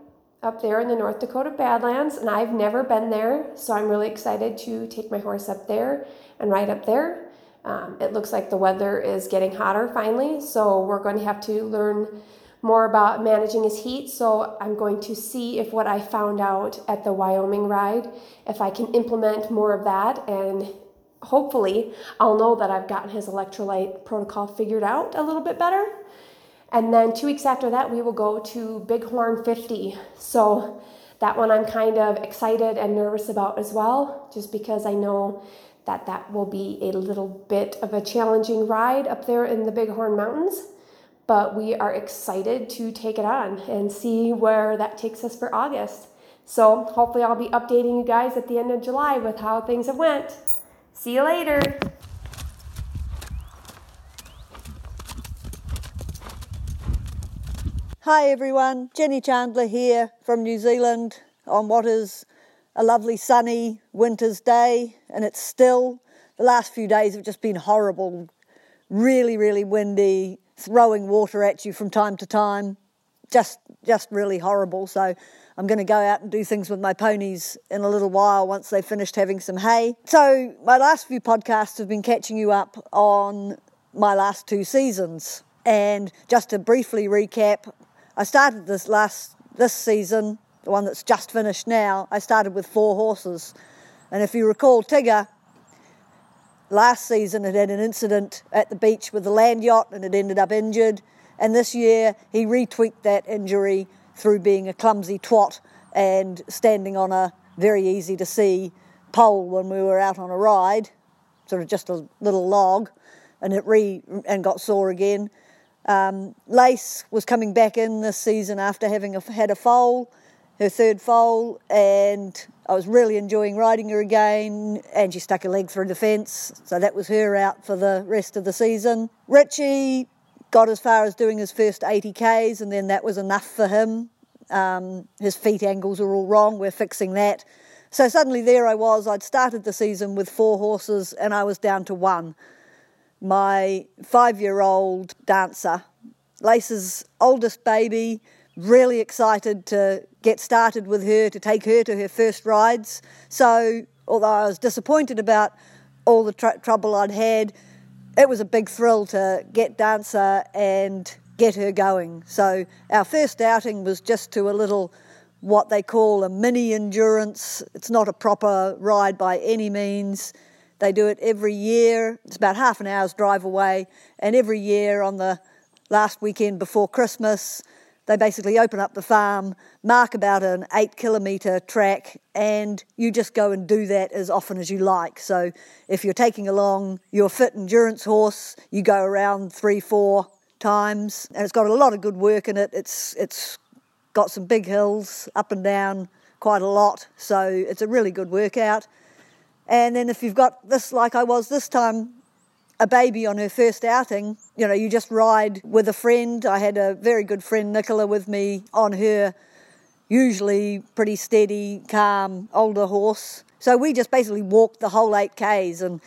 up there in the North Dakota Badlands. And I've never been there, so I'm really excited to take my horse up there and ride up there. Um, it looks like the weather is getting hotter finally, so we're going to have to learn more about managing his heat. So I'm going to see if what I found out at the Wyoming ride, if I can implement more of that and hopefully I'll know that I've gotten his electrolyte protocol figured out a little bit better. And then two weeks after that, we will go to Bighorn 50. So that one I'm kind of excited and nervous about as well, just because I know that that will be a little bit of a challenging ride up there in the Bighorn Mountains but we are excited to take it on and see where that takes us for August. So hopefully I'll be updating you guys at the end of July with how things have went. See you later. Hi everyone, Jenny Chandler here from New Zealand on what is a lovely sunny winter's day and it's still the last few days have just been horrible really really windy throwing water at you from time to time. Just, just really horrible. So I'm going to go out and do things with my ponies in a little while once they've finished having some hay. So my last few podcasts have been catching you up on my last two seasons. And just to briefly recap, I started this last this season, the one that's just finished now. I started with four horses, and if you recall, Tigger Last season, it had an incident at the beach with the land yacht and it ended up injured. And this year, he retweaked that injury through being a clumsy twat and standing on a very easy to see pole when we were out on a ride, sort of just a little log, and it re and got sore again. Um, Lace was coming back in this season after having a, had a foal, her third foal, and I was really enjoying riding her again, and she stuck her leg through the fence, so that was her out for the rest of the season. Richie got as far as doing his first 80 Ks, and then that was enough for him. Um, his feet angles are all wrong, we're fixing that. So suddenly there I was, I'd started the season with four horses, and I was down to one. My five year old dancer, Lace's oldest baby, really excited to get started with her, to take her to her first rides. So, although I was disappointed about all the tr- trouble I'd had, it was a big thrill to get Dancer and get her going. So, our first outing was just to a little what they call a mini endurance. It's not a proper ride by any means. They do it every year. It's about half an hour's drive away, and every year on the last weekend before Christmas, they basically open up the farm, mark about an eight kilometre track, and you just go and do that as often as you like. So if you're taking along your fit endurance horse, you go around three, four times, and it's got a lot of good work in it. It's it's got some big hills up and down quite a lot, so it's a really good workout. And then if you've got this, like I was this time, a baby on her first outing, you know, you just ride with a friend. I had a very good friend, Nicola, with me on her usually pretty steady, calm, older horse. So we just basically walked the whole 8Ks and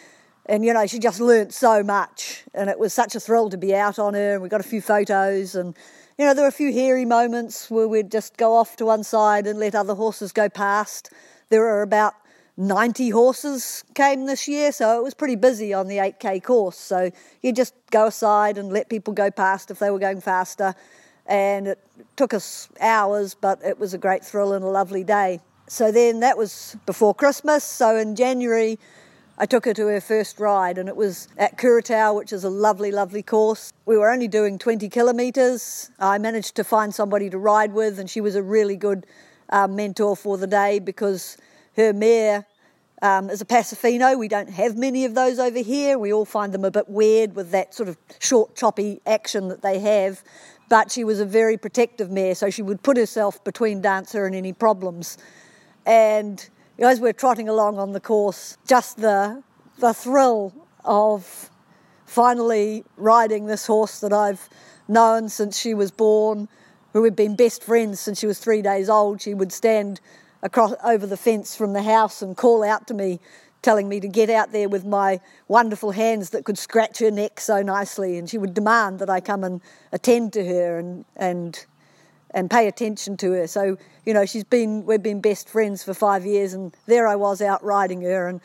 and you know she just learnt so much and it was such a thrill to be out on her and we got a few photos and you know there were a few hairy moments where we'd just go off to one side and let other horses go past there were about 90 horses came this year, so it was pretty busy on the 8k course. So you just go aside and let people go past if they were going faster. And it took us hours, but it was a great thrill and a lovely day. So then that was before Christmas. So in January, I took her to her first ride, and it was at Kuratau, which is a lovely, lovely course. We were only doing 20 kilometres. I managed to find somebody to ride with, and she was a really good uh, mentor for the day because her mare um, is a Paso Fino. We don't have many of those over here. We all find them a bit weird with that sort of short, choppy action that they have. But she was a very protective mare, so she would put herself between Dancer and any problems. And as we're trotting along on the course, just the the thrill of finally riding this horse that I've known since she was born, who had been best friends since she was three days old. She would stand across over the fence from the house and call out to me, telling me to get out there with my wonderful hands that could scratch her neck so nicely. And she would demand that I come and attend to her and and and pay attention to her. So you know, she's been we've been best friends for five years, and there I was out riding her, and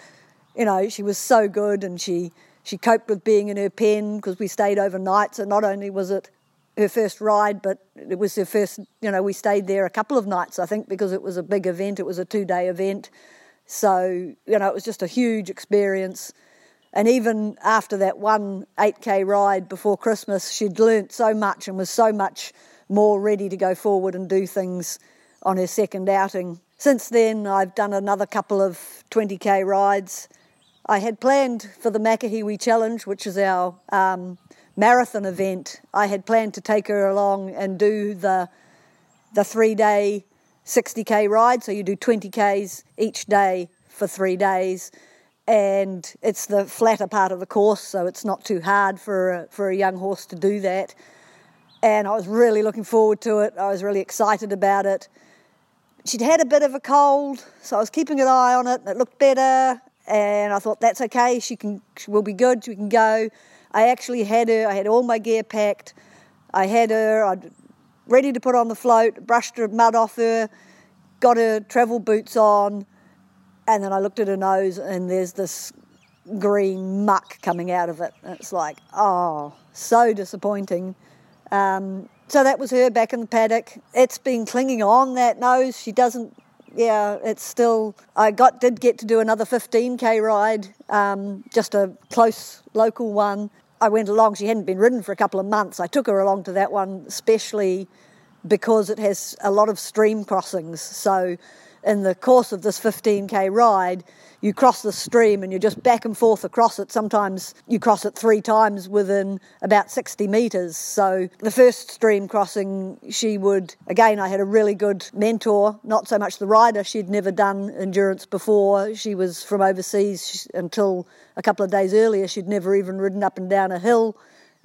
you know, she was so good, and she she coped with being in her pen because we stayed overnight. So not only was it her first ride, but it was her first, you know, we stayed there a couple of nights, I think, because it was a big event. It was a two day event. So, you know, it was just a huge experience. And even after that one 8K ride before Christmas, she'd learnt so much and was so much more ready to go forward and do things on her second outing. Since then, I've done another couple of 20k rides. I had planned for the Makahiwi Challenge, which is our um, marathon event. I had planned to take her along and do the the three day 60k ride. So you do 20k's each day for three days, and it's the flatter part of the course, so it's not too hard for a, for a young horse to do that. And I was really looking forward to it. I was really excited about it she'd had a bit of a cold, so I was keeping an eye on it, and it looked better. And I thought that's okay. She can, she will be good. She can go. I actually had her. I had all my gear packed. I had her. I'd ready to put on the float. Brushed her mud off her. Got her travel boots on, and then I looked at her nose, and there's this green muck coming out of it. And it's like, oh, so disappointing. Um, so that was her back in the paddock. It's been clinging on that nose. She doesn't. Yeah, it's still. I got did get to do another 15k ride, um, just a close local one. I went along. She hadn't been ridden for a couple of months. I took her along to that one, especially because it has a lot of stream crossings. So, in the course of this 15k ride, you cross the stream and you're just back and forth across it. Sometimes you cross it three times within about 60 metres. So the first stream crossing, she would, again, I had a really good mentor, not so much the rider. She'd never done endurance before. She was from overseas until a couple of days earlier. She'd never even ridden up and down a hill.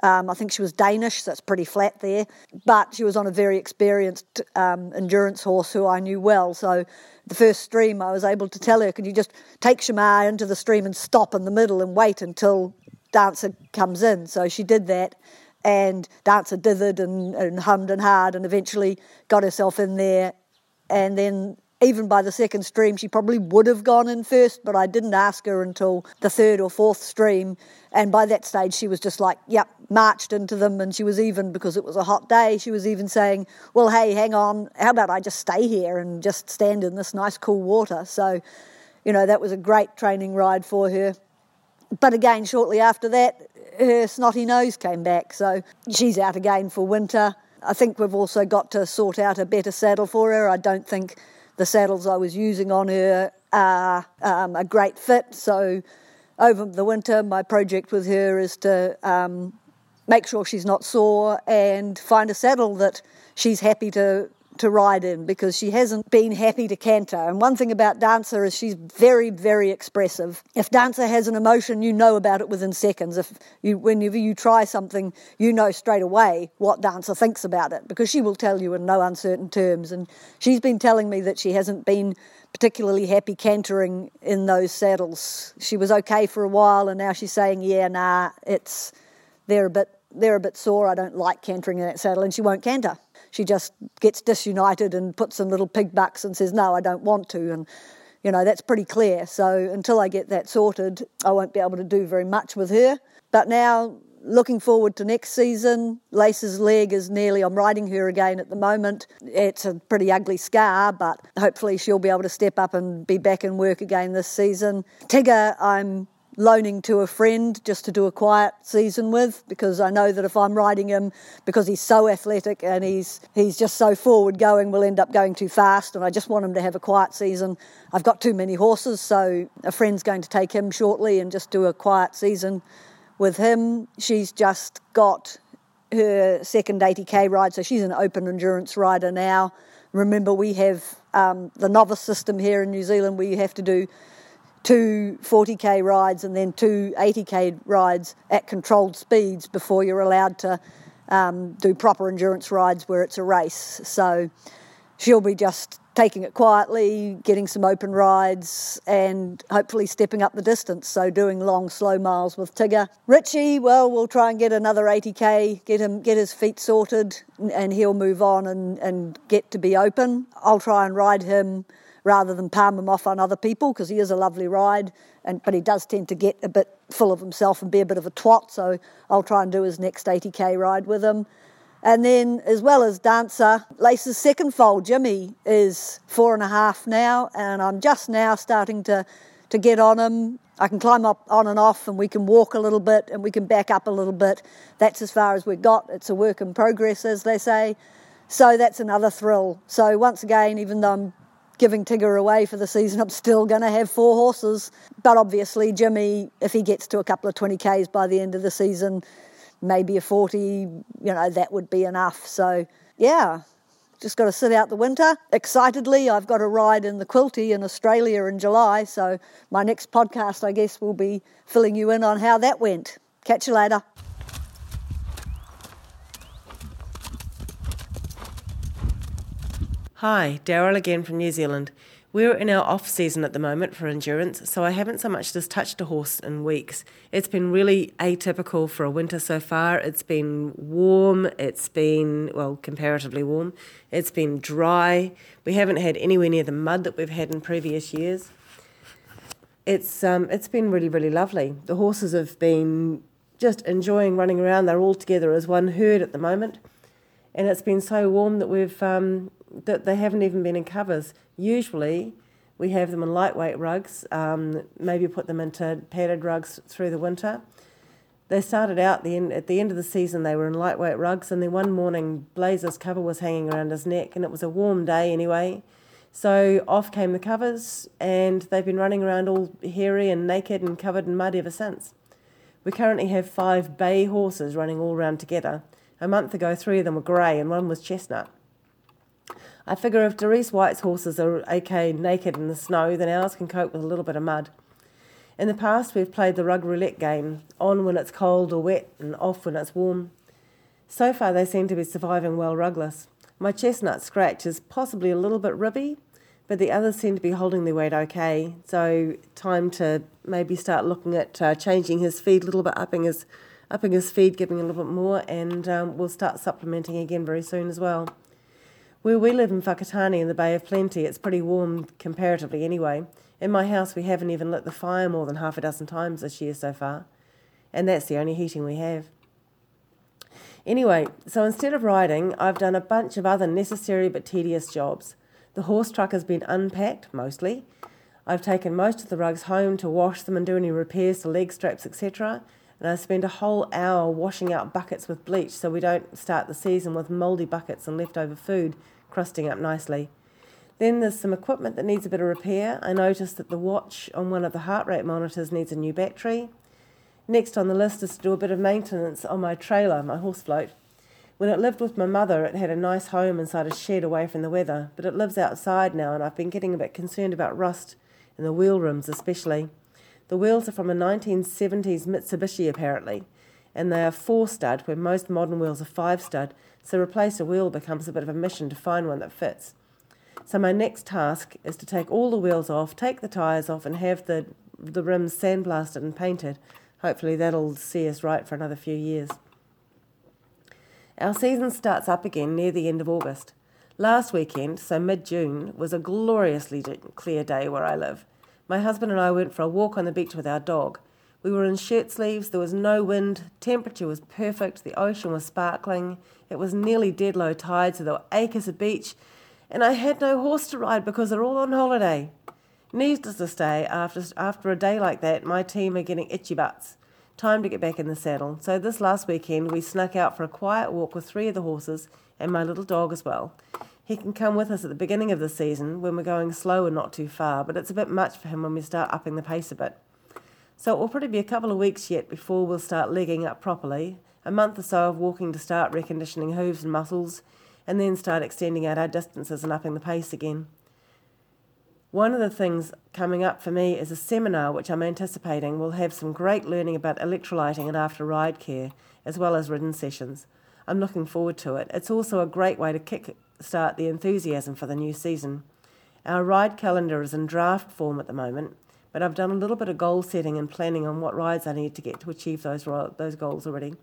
Um, I think she was Danish, so it's pretty flat there. But she was on a very experienced um, endurance horse who I knew well. So the first stream, I was able to tell her, "Can you just take Shamar into the stream and stop in the middle and wait until Dancer comes in?" So she did that, and Dancer dithered and, and hummed and hard, and eventually got herself in there. And then even by the second stream, she probably would have gone in first, but I didn't ask her until the third or fourth stream. And by that stage, she was just like, yep, marched into them. And she was even, because it was a hot day, she was even saying, well, hey, hang on, how about I just stay here and just stand in this nice cool water? So, you know, that was a great training ride for her. But again, shortly after that, her snotty nose came back. So she's out again for winter. I think we've also got to sort out a better saddle for her. I don't think the saddles I was using on her are um, a great fit. So over the winter, my project with her is to um, make sure she's not sore and find a saddle that she's happy to to ride in because she hasn't been happy to canter. And one thing about Dancer is she's very, very expressive. If Dancer has an emotion, you know about it within seconds. If you, whenever you try something, you know straight away what Dancer thinks about it because she will tell you in no uncertain terms. And she's been telling me that she hasn't been particularly happy cantering in those saddles. She was okay for a while, and now she's saying, "Yeah, nah, it's they're a bit they're a bit sore. I don't like cantering in that saddle, and she won't canter. She just gets disunited and puts some little pig bucks and says, No, I don't want to. And, you know, that's pretty clear. So until I get that sorted, I won't be able to do very much with her. But now, looking forward to next season, Lace's leg is nearly, I'm riding her again at the moment. It's a pretty ugly scar, but hopefully she'll be able to step up and be back in work again this season. Tigger, I'm loaning to a friend just to do a quiet season with because I know that if I'm riding him because he's so athletic and he's he's just so forward going we'll end up going too fast and I just want him to have a quiet season. I've got too many horses so a friend's going to take him shortly and just do a quiet season with him. She's just got her second 80k ride so she's an open endurance rider now. Remember we have um, the novice system here in New Zealand where you have to do two 40k rides and then two 80k rides at controlled speeds before you're allowed to um, do proper endurance rides where it's a race. So she'll be just taking it quietly, getting some open rides, and hopefully stepping up the distance. So doing long, slow miles with Tigger. Richie, well, we'll try and get another 80k, get him, get his feet sorted, and he'll move on and, and get to be open. I'll try and ride him rather than palm him off on other people because he is a lovely ride, and but he does tend to get a bit full of himself and be a bit of a twat. So I'll try and do his next 80k ride with him. And then, as well as dancer, Lace's second foal, Jimmy, is four and a half now, and I'm just now starting to, to get on him. I can climb up on and off, and we can walk a little bit, and we can back up a little bit. That's as far as we've got. It's a work in progress, as they say. So that's another thrill. So once again, even though I'm giving Tigger away for the season, I'm still going to have four horses. But obviously, Jimmy, if he gets to a couple of 20Ks by the end of the season, maybe a 40, you know, that would be enough. So, yeah, just got to sit out the winter. Excitedly, I've got a ride in the Quilty in Australia in July. So, my next podcast, I guess, will be filling you in on how that went. Catch you later. Hi, Daryl again from New Zealand. We're in our off season at the moment for endurance, so I haven't so much as touched a horse in weeks. It's been really atypical for a winter so far. It's been warm, it's been, well, comparatively warm, it's been dry. We haven't had anywhere near the mud that we've had in previous years. It's, um, it's been really, really lovely. The horses have been just enjoying running around. They're all together as one herd at the moment. And it's been so warm that we've um, that they haven't even been in covers. Usually, we have them in lightweight rugs, um, maybe put them into padded rugs through the winter. They started out the end, at the end of the season, they were in lightweight rugs, and then one morning, Blazer's cover was hanging around his neck, and it was a warm day anyway. So off came the covers, and they've been running around all hairy and naked and covered in mud ever since. We currently have five bay horses running all round together. A month ago, three of them were grey, and one was chestnut. I figure if Doris White's horses are okay naked in the snow, then ours can cope with a little bit of mud. In the past, we've played the rug roulette game, on when it's cold or wet and off when it's warm. So far, they seem to be surviving well rugless. My chestnut scratch is possibly a little bit ribby, but the others seem to be holding their weight okay. So, time to maybe start looking at uh, changing his feed a little bit, upping his, upping his feed, giving a little bit more, and um, we'll start supplementing again very soon as well. Where we live in Whakatane in the Bay of Plenty, it's pretty warm comparatively anyway. In my house, we haven't even lit the fire more than half a dozen times this year so far, and that's the only heating we have. Anyway, so instead of riding, I've done a bunch of other necessary but tedious jobs. The horse truck has been unpacked, mostly. I've taken most of the rugs home to wash them and do any repairs to leg straps, etc. And I spend a whole hour washing out buckets with bleach so we don't start the season with mouldy buckets and leftover food crusting up nicely. Then there's some equipment that needs a bit of repair. I noticed that the watch on one of the heart rate monitors needs a new battery. Next on the list is to do a bit of maintenance on my trailer, my horse float. When it lived with my mother, it had a nice home inside a shed away from the weather, but it lives outside now, and I've been getting a bit concerned about rust in the wheel rims, especially. The wheels are from a 1970s Mitsubishi, apparently, and they are four stud, where most modern wheels are five stud, so replace a wheel becomes a bit of a mission to find one that fits. So my next task is to take all the wheels off, take the tyres off, and have the the rims sandblasted and painted. Hopefully that'll see us right for another few years. Our season starts up again near the end of August. Last weekend, so mid June, was a gloriously clear day where I live. My husband and I went for a walk on the beach with our dog. We were in shirt sleeves, there was no wind, temperature was perfect, the ocean was sparkling, it was nearly dead low tide, so there were acres of beach, and I had no horse to ride because they're all on holiday. Needless to say, after, after a day like that, my team are getting itchy butts. Time to get back in the saddle. So this last weekend, we snuck out for a quiet walk with three of the horses and my little dog as well. He can come with us at the beginning of the season when we're going slow and not too far, but it's a bit much for him when we start upping the pace a bit. So it will probably be a couple of weeks yet before we'll start legging up properly. A month or so of walking to start reconditioning hooves and muscles, and then start extending out our distances and upping the pace again. One of the things coming up for me is a seminar which I'm anticipating will have some great learning about electrolyting and after ride care, as well as ridden sessions. I'm looking forward to it. It's also a great way to kick start the enthusiasm for the new season. Our ride calendar is in draft form at the moment, but I've done a little bit of goal setting and planning on what rides I need to get to achieve those those goals already.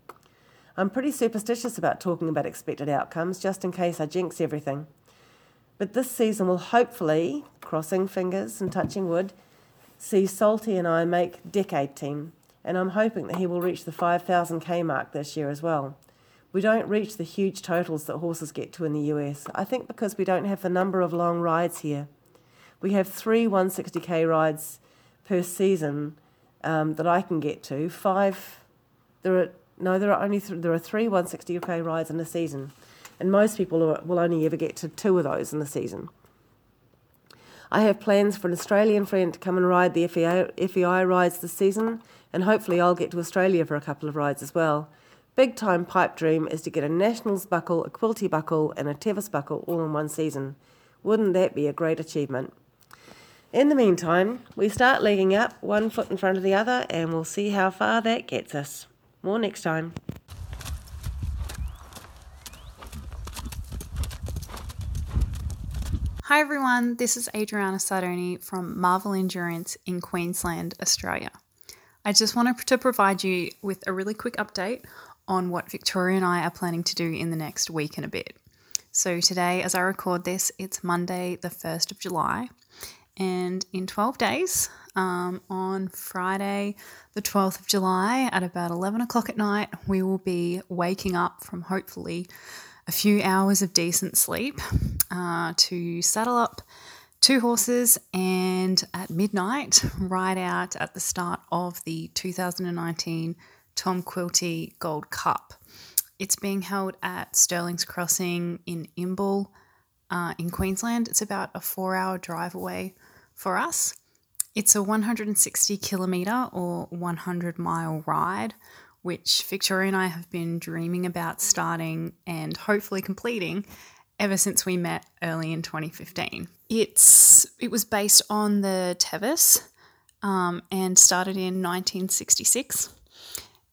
I'm pretty superstitious about talking about expected outcomes just in case I jinx everything. But this season will hopefully, crossing fingers and touching wood, see Salty and I make decade team, and I'm hoping that he will reach the 5,000k mark this year as well. We don't reach the huge totals that horses get to in the US, I think because we don't have the number of long rides here. We have three 160k rides per season um, that I can get to. Five, there are no, there are only th- there are three 160k rides in a season, and most people are, will only ever get to two of those in the season. I have plans for an Australian friend to come and ride the FEI, FEI rides this season, and hopefully I'll get to Australia for a couple of rides as well. Big time pipe dream is to get a Nationals buckle, a Quilty buckle, and a Tevis buckle all in one season. Wouldn't that be a great achievement? In the meantime, we start legging up, one foot in front of the other, and we'll see how far that gets us. More next time. Hi everyone, this is Adriana Sardoni from Marvel Endurance in Queensland, Australia. I just wanted to provide you with a really quick update on what Victoria and I are planning to do in the next week and a bit. So, today, as I record this, it's Monday, the 1st of July, and in 12 days, um, on Friday, the 12th of July, at about 11 o'clock at night, we will be waking up from hopefully a few hours of decent sleep uh, to saddle up two horses and at midnight ride out at the start of the 2019 Tom Quilty Gold Cup. It's being held at Stirling's Crossing in Imbil uh, in Queensland. It's about a four hour drive away for us. It's a 160 kilometre or 100 mile ride, which Victoria and I have been dreaming about starting and hopefully completing ever since we met early in 2015. It's it was based on the Tevis um, and started in 1966.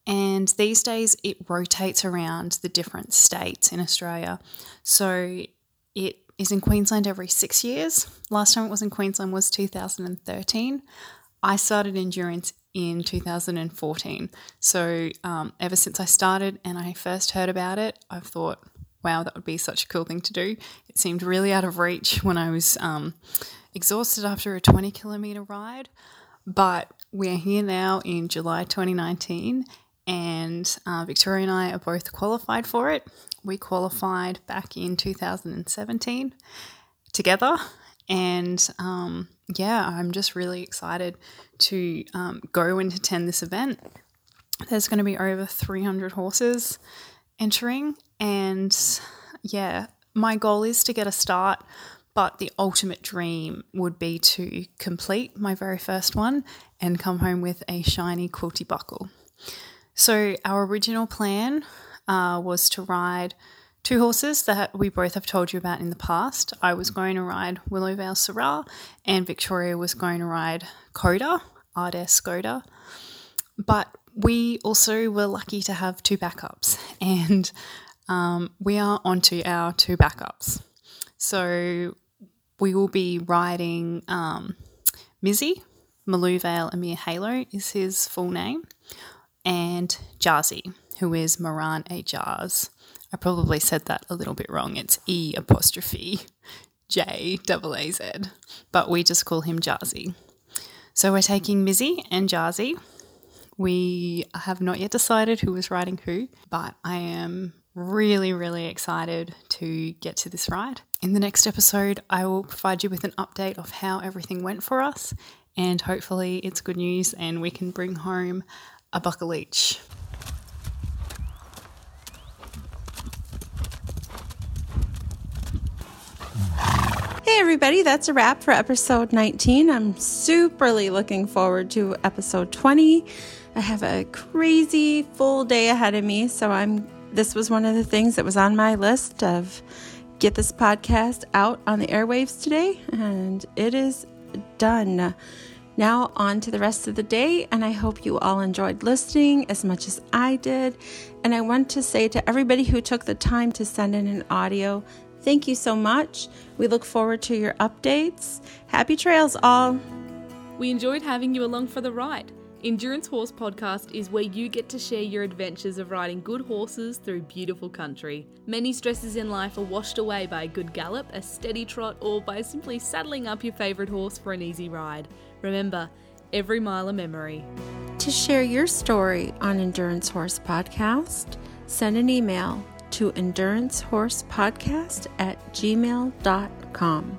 And these days it rotates around the different states in Australia. So it is in Queensland every six years. Last time it was in Queensland was 2013. I started endurance in 2014. So um, ever since I started and I first heard about it, I've thought, wow, that would be such a cool thing to do. It seemed really out of reach when I was um, exhausted after a 20 kilometre ride. But we're here now in July 2019, and uh, Victoria and I are both qualified for it. We qualified back in 2017 together, and um, yeah, I'm just really excited to um, go and attend this event. There's going to be over 300 horses entering, and yeah, my goal is to get a start, but the ultimate dream would be to complete my very first one and come home with a shiny quilty buckle. So, our original plan uh, was to ride two horses that we both have told you about in the past. I was going to ride Willowvale Syrah, and Victoria was going to ride Coda, Ardess Coda. But we also were lucky to have two backups, and um, we are onto our two backups. So we will be riding um, Mizzy, Maluvale Amir Halo is his full name, and Jarzy, who is Moran A. Jars. I probably said that a little bit wrong. It's E apostrophe J double A Z, but we just call him Jarzy. So we're taking Mizzy and Jarzy. We have not yet decided who is riding who, but I am really, really excited to get to this ride. In the next episode, I will provide you with an update of how everything went for us, and hopefully, it's good news and we can bring home a buckle each. Hey, everybody, that's a wrap for episode 19. I'm superly looking forward to episode 20. I have a crazy full day ahead of me, so I'm this was one of the things that was on my list of get this podcast out on the airwaves today, and it is done. Now, on to the rest of the day, and I hope you all enjoyed listening as much as I did. And I want to say to everybody who took the time to send in an audio, thank you so much. We look forward to your updates. Happy trails, all. We enjoyed having you along for the ride. Endurance Horse Podcast is where you get to share your adventures of riding good horses through beautiful country. Many stresses in life are washed away by a good gallop, a steady trot, or by simply saddling up your favourite horse for an easy ride. Remember, every mile a memory. To share your story on Endurance Horse Podcast, send an email to endurancehorsepodcast at gmail.com.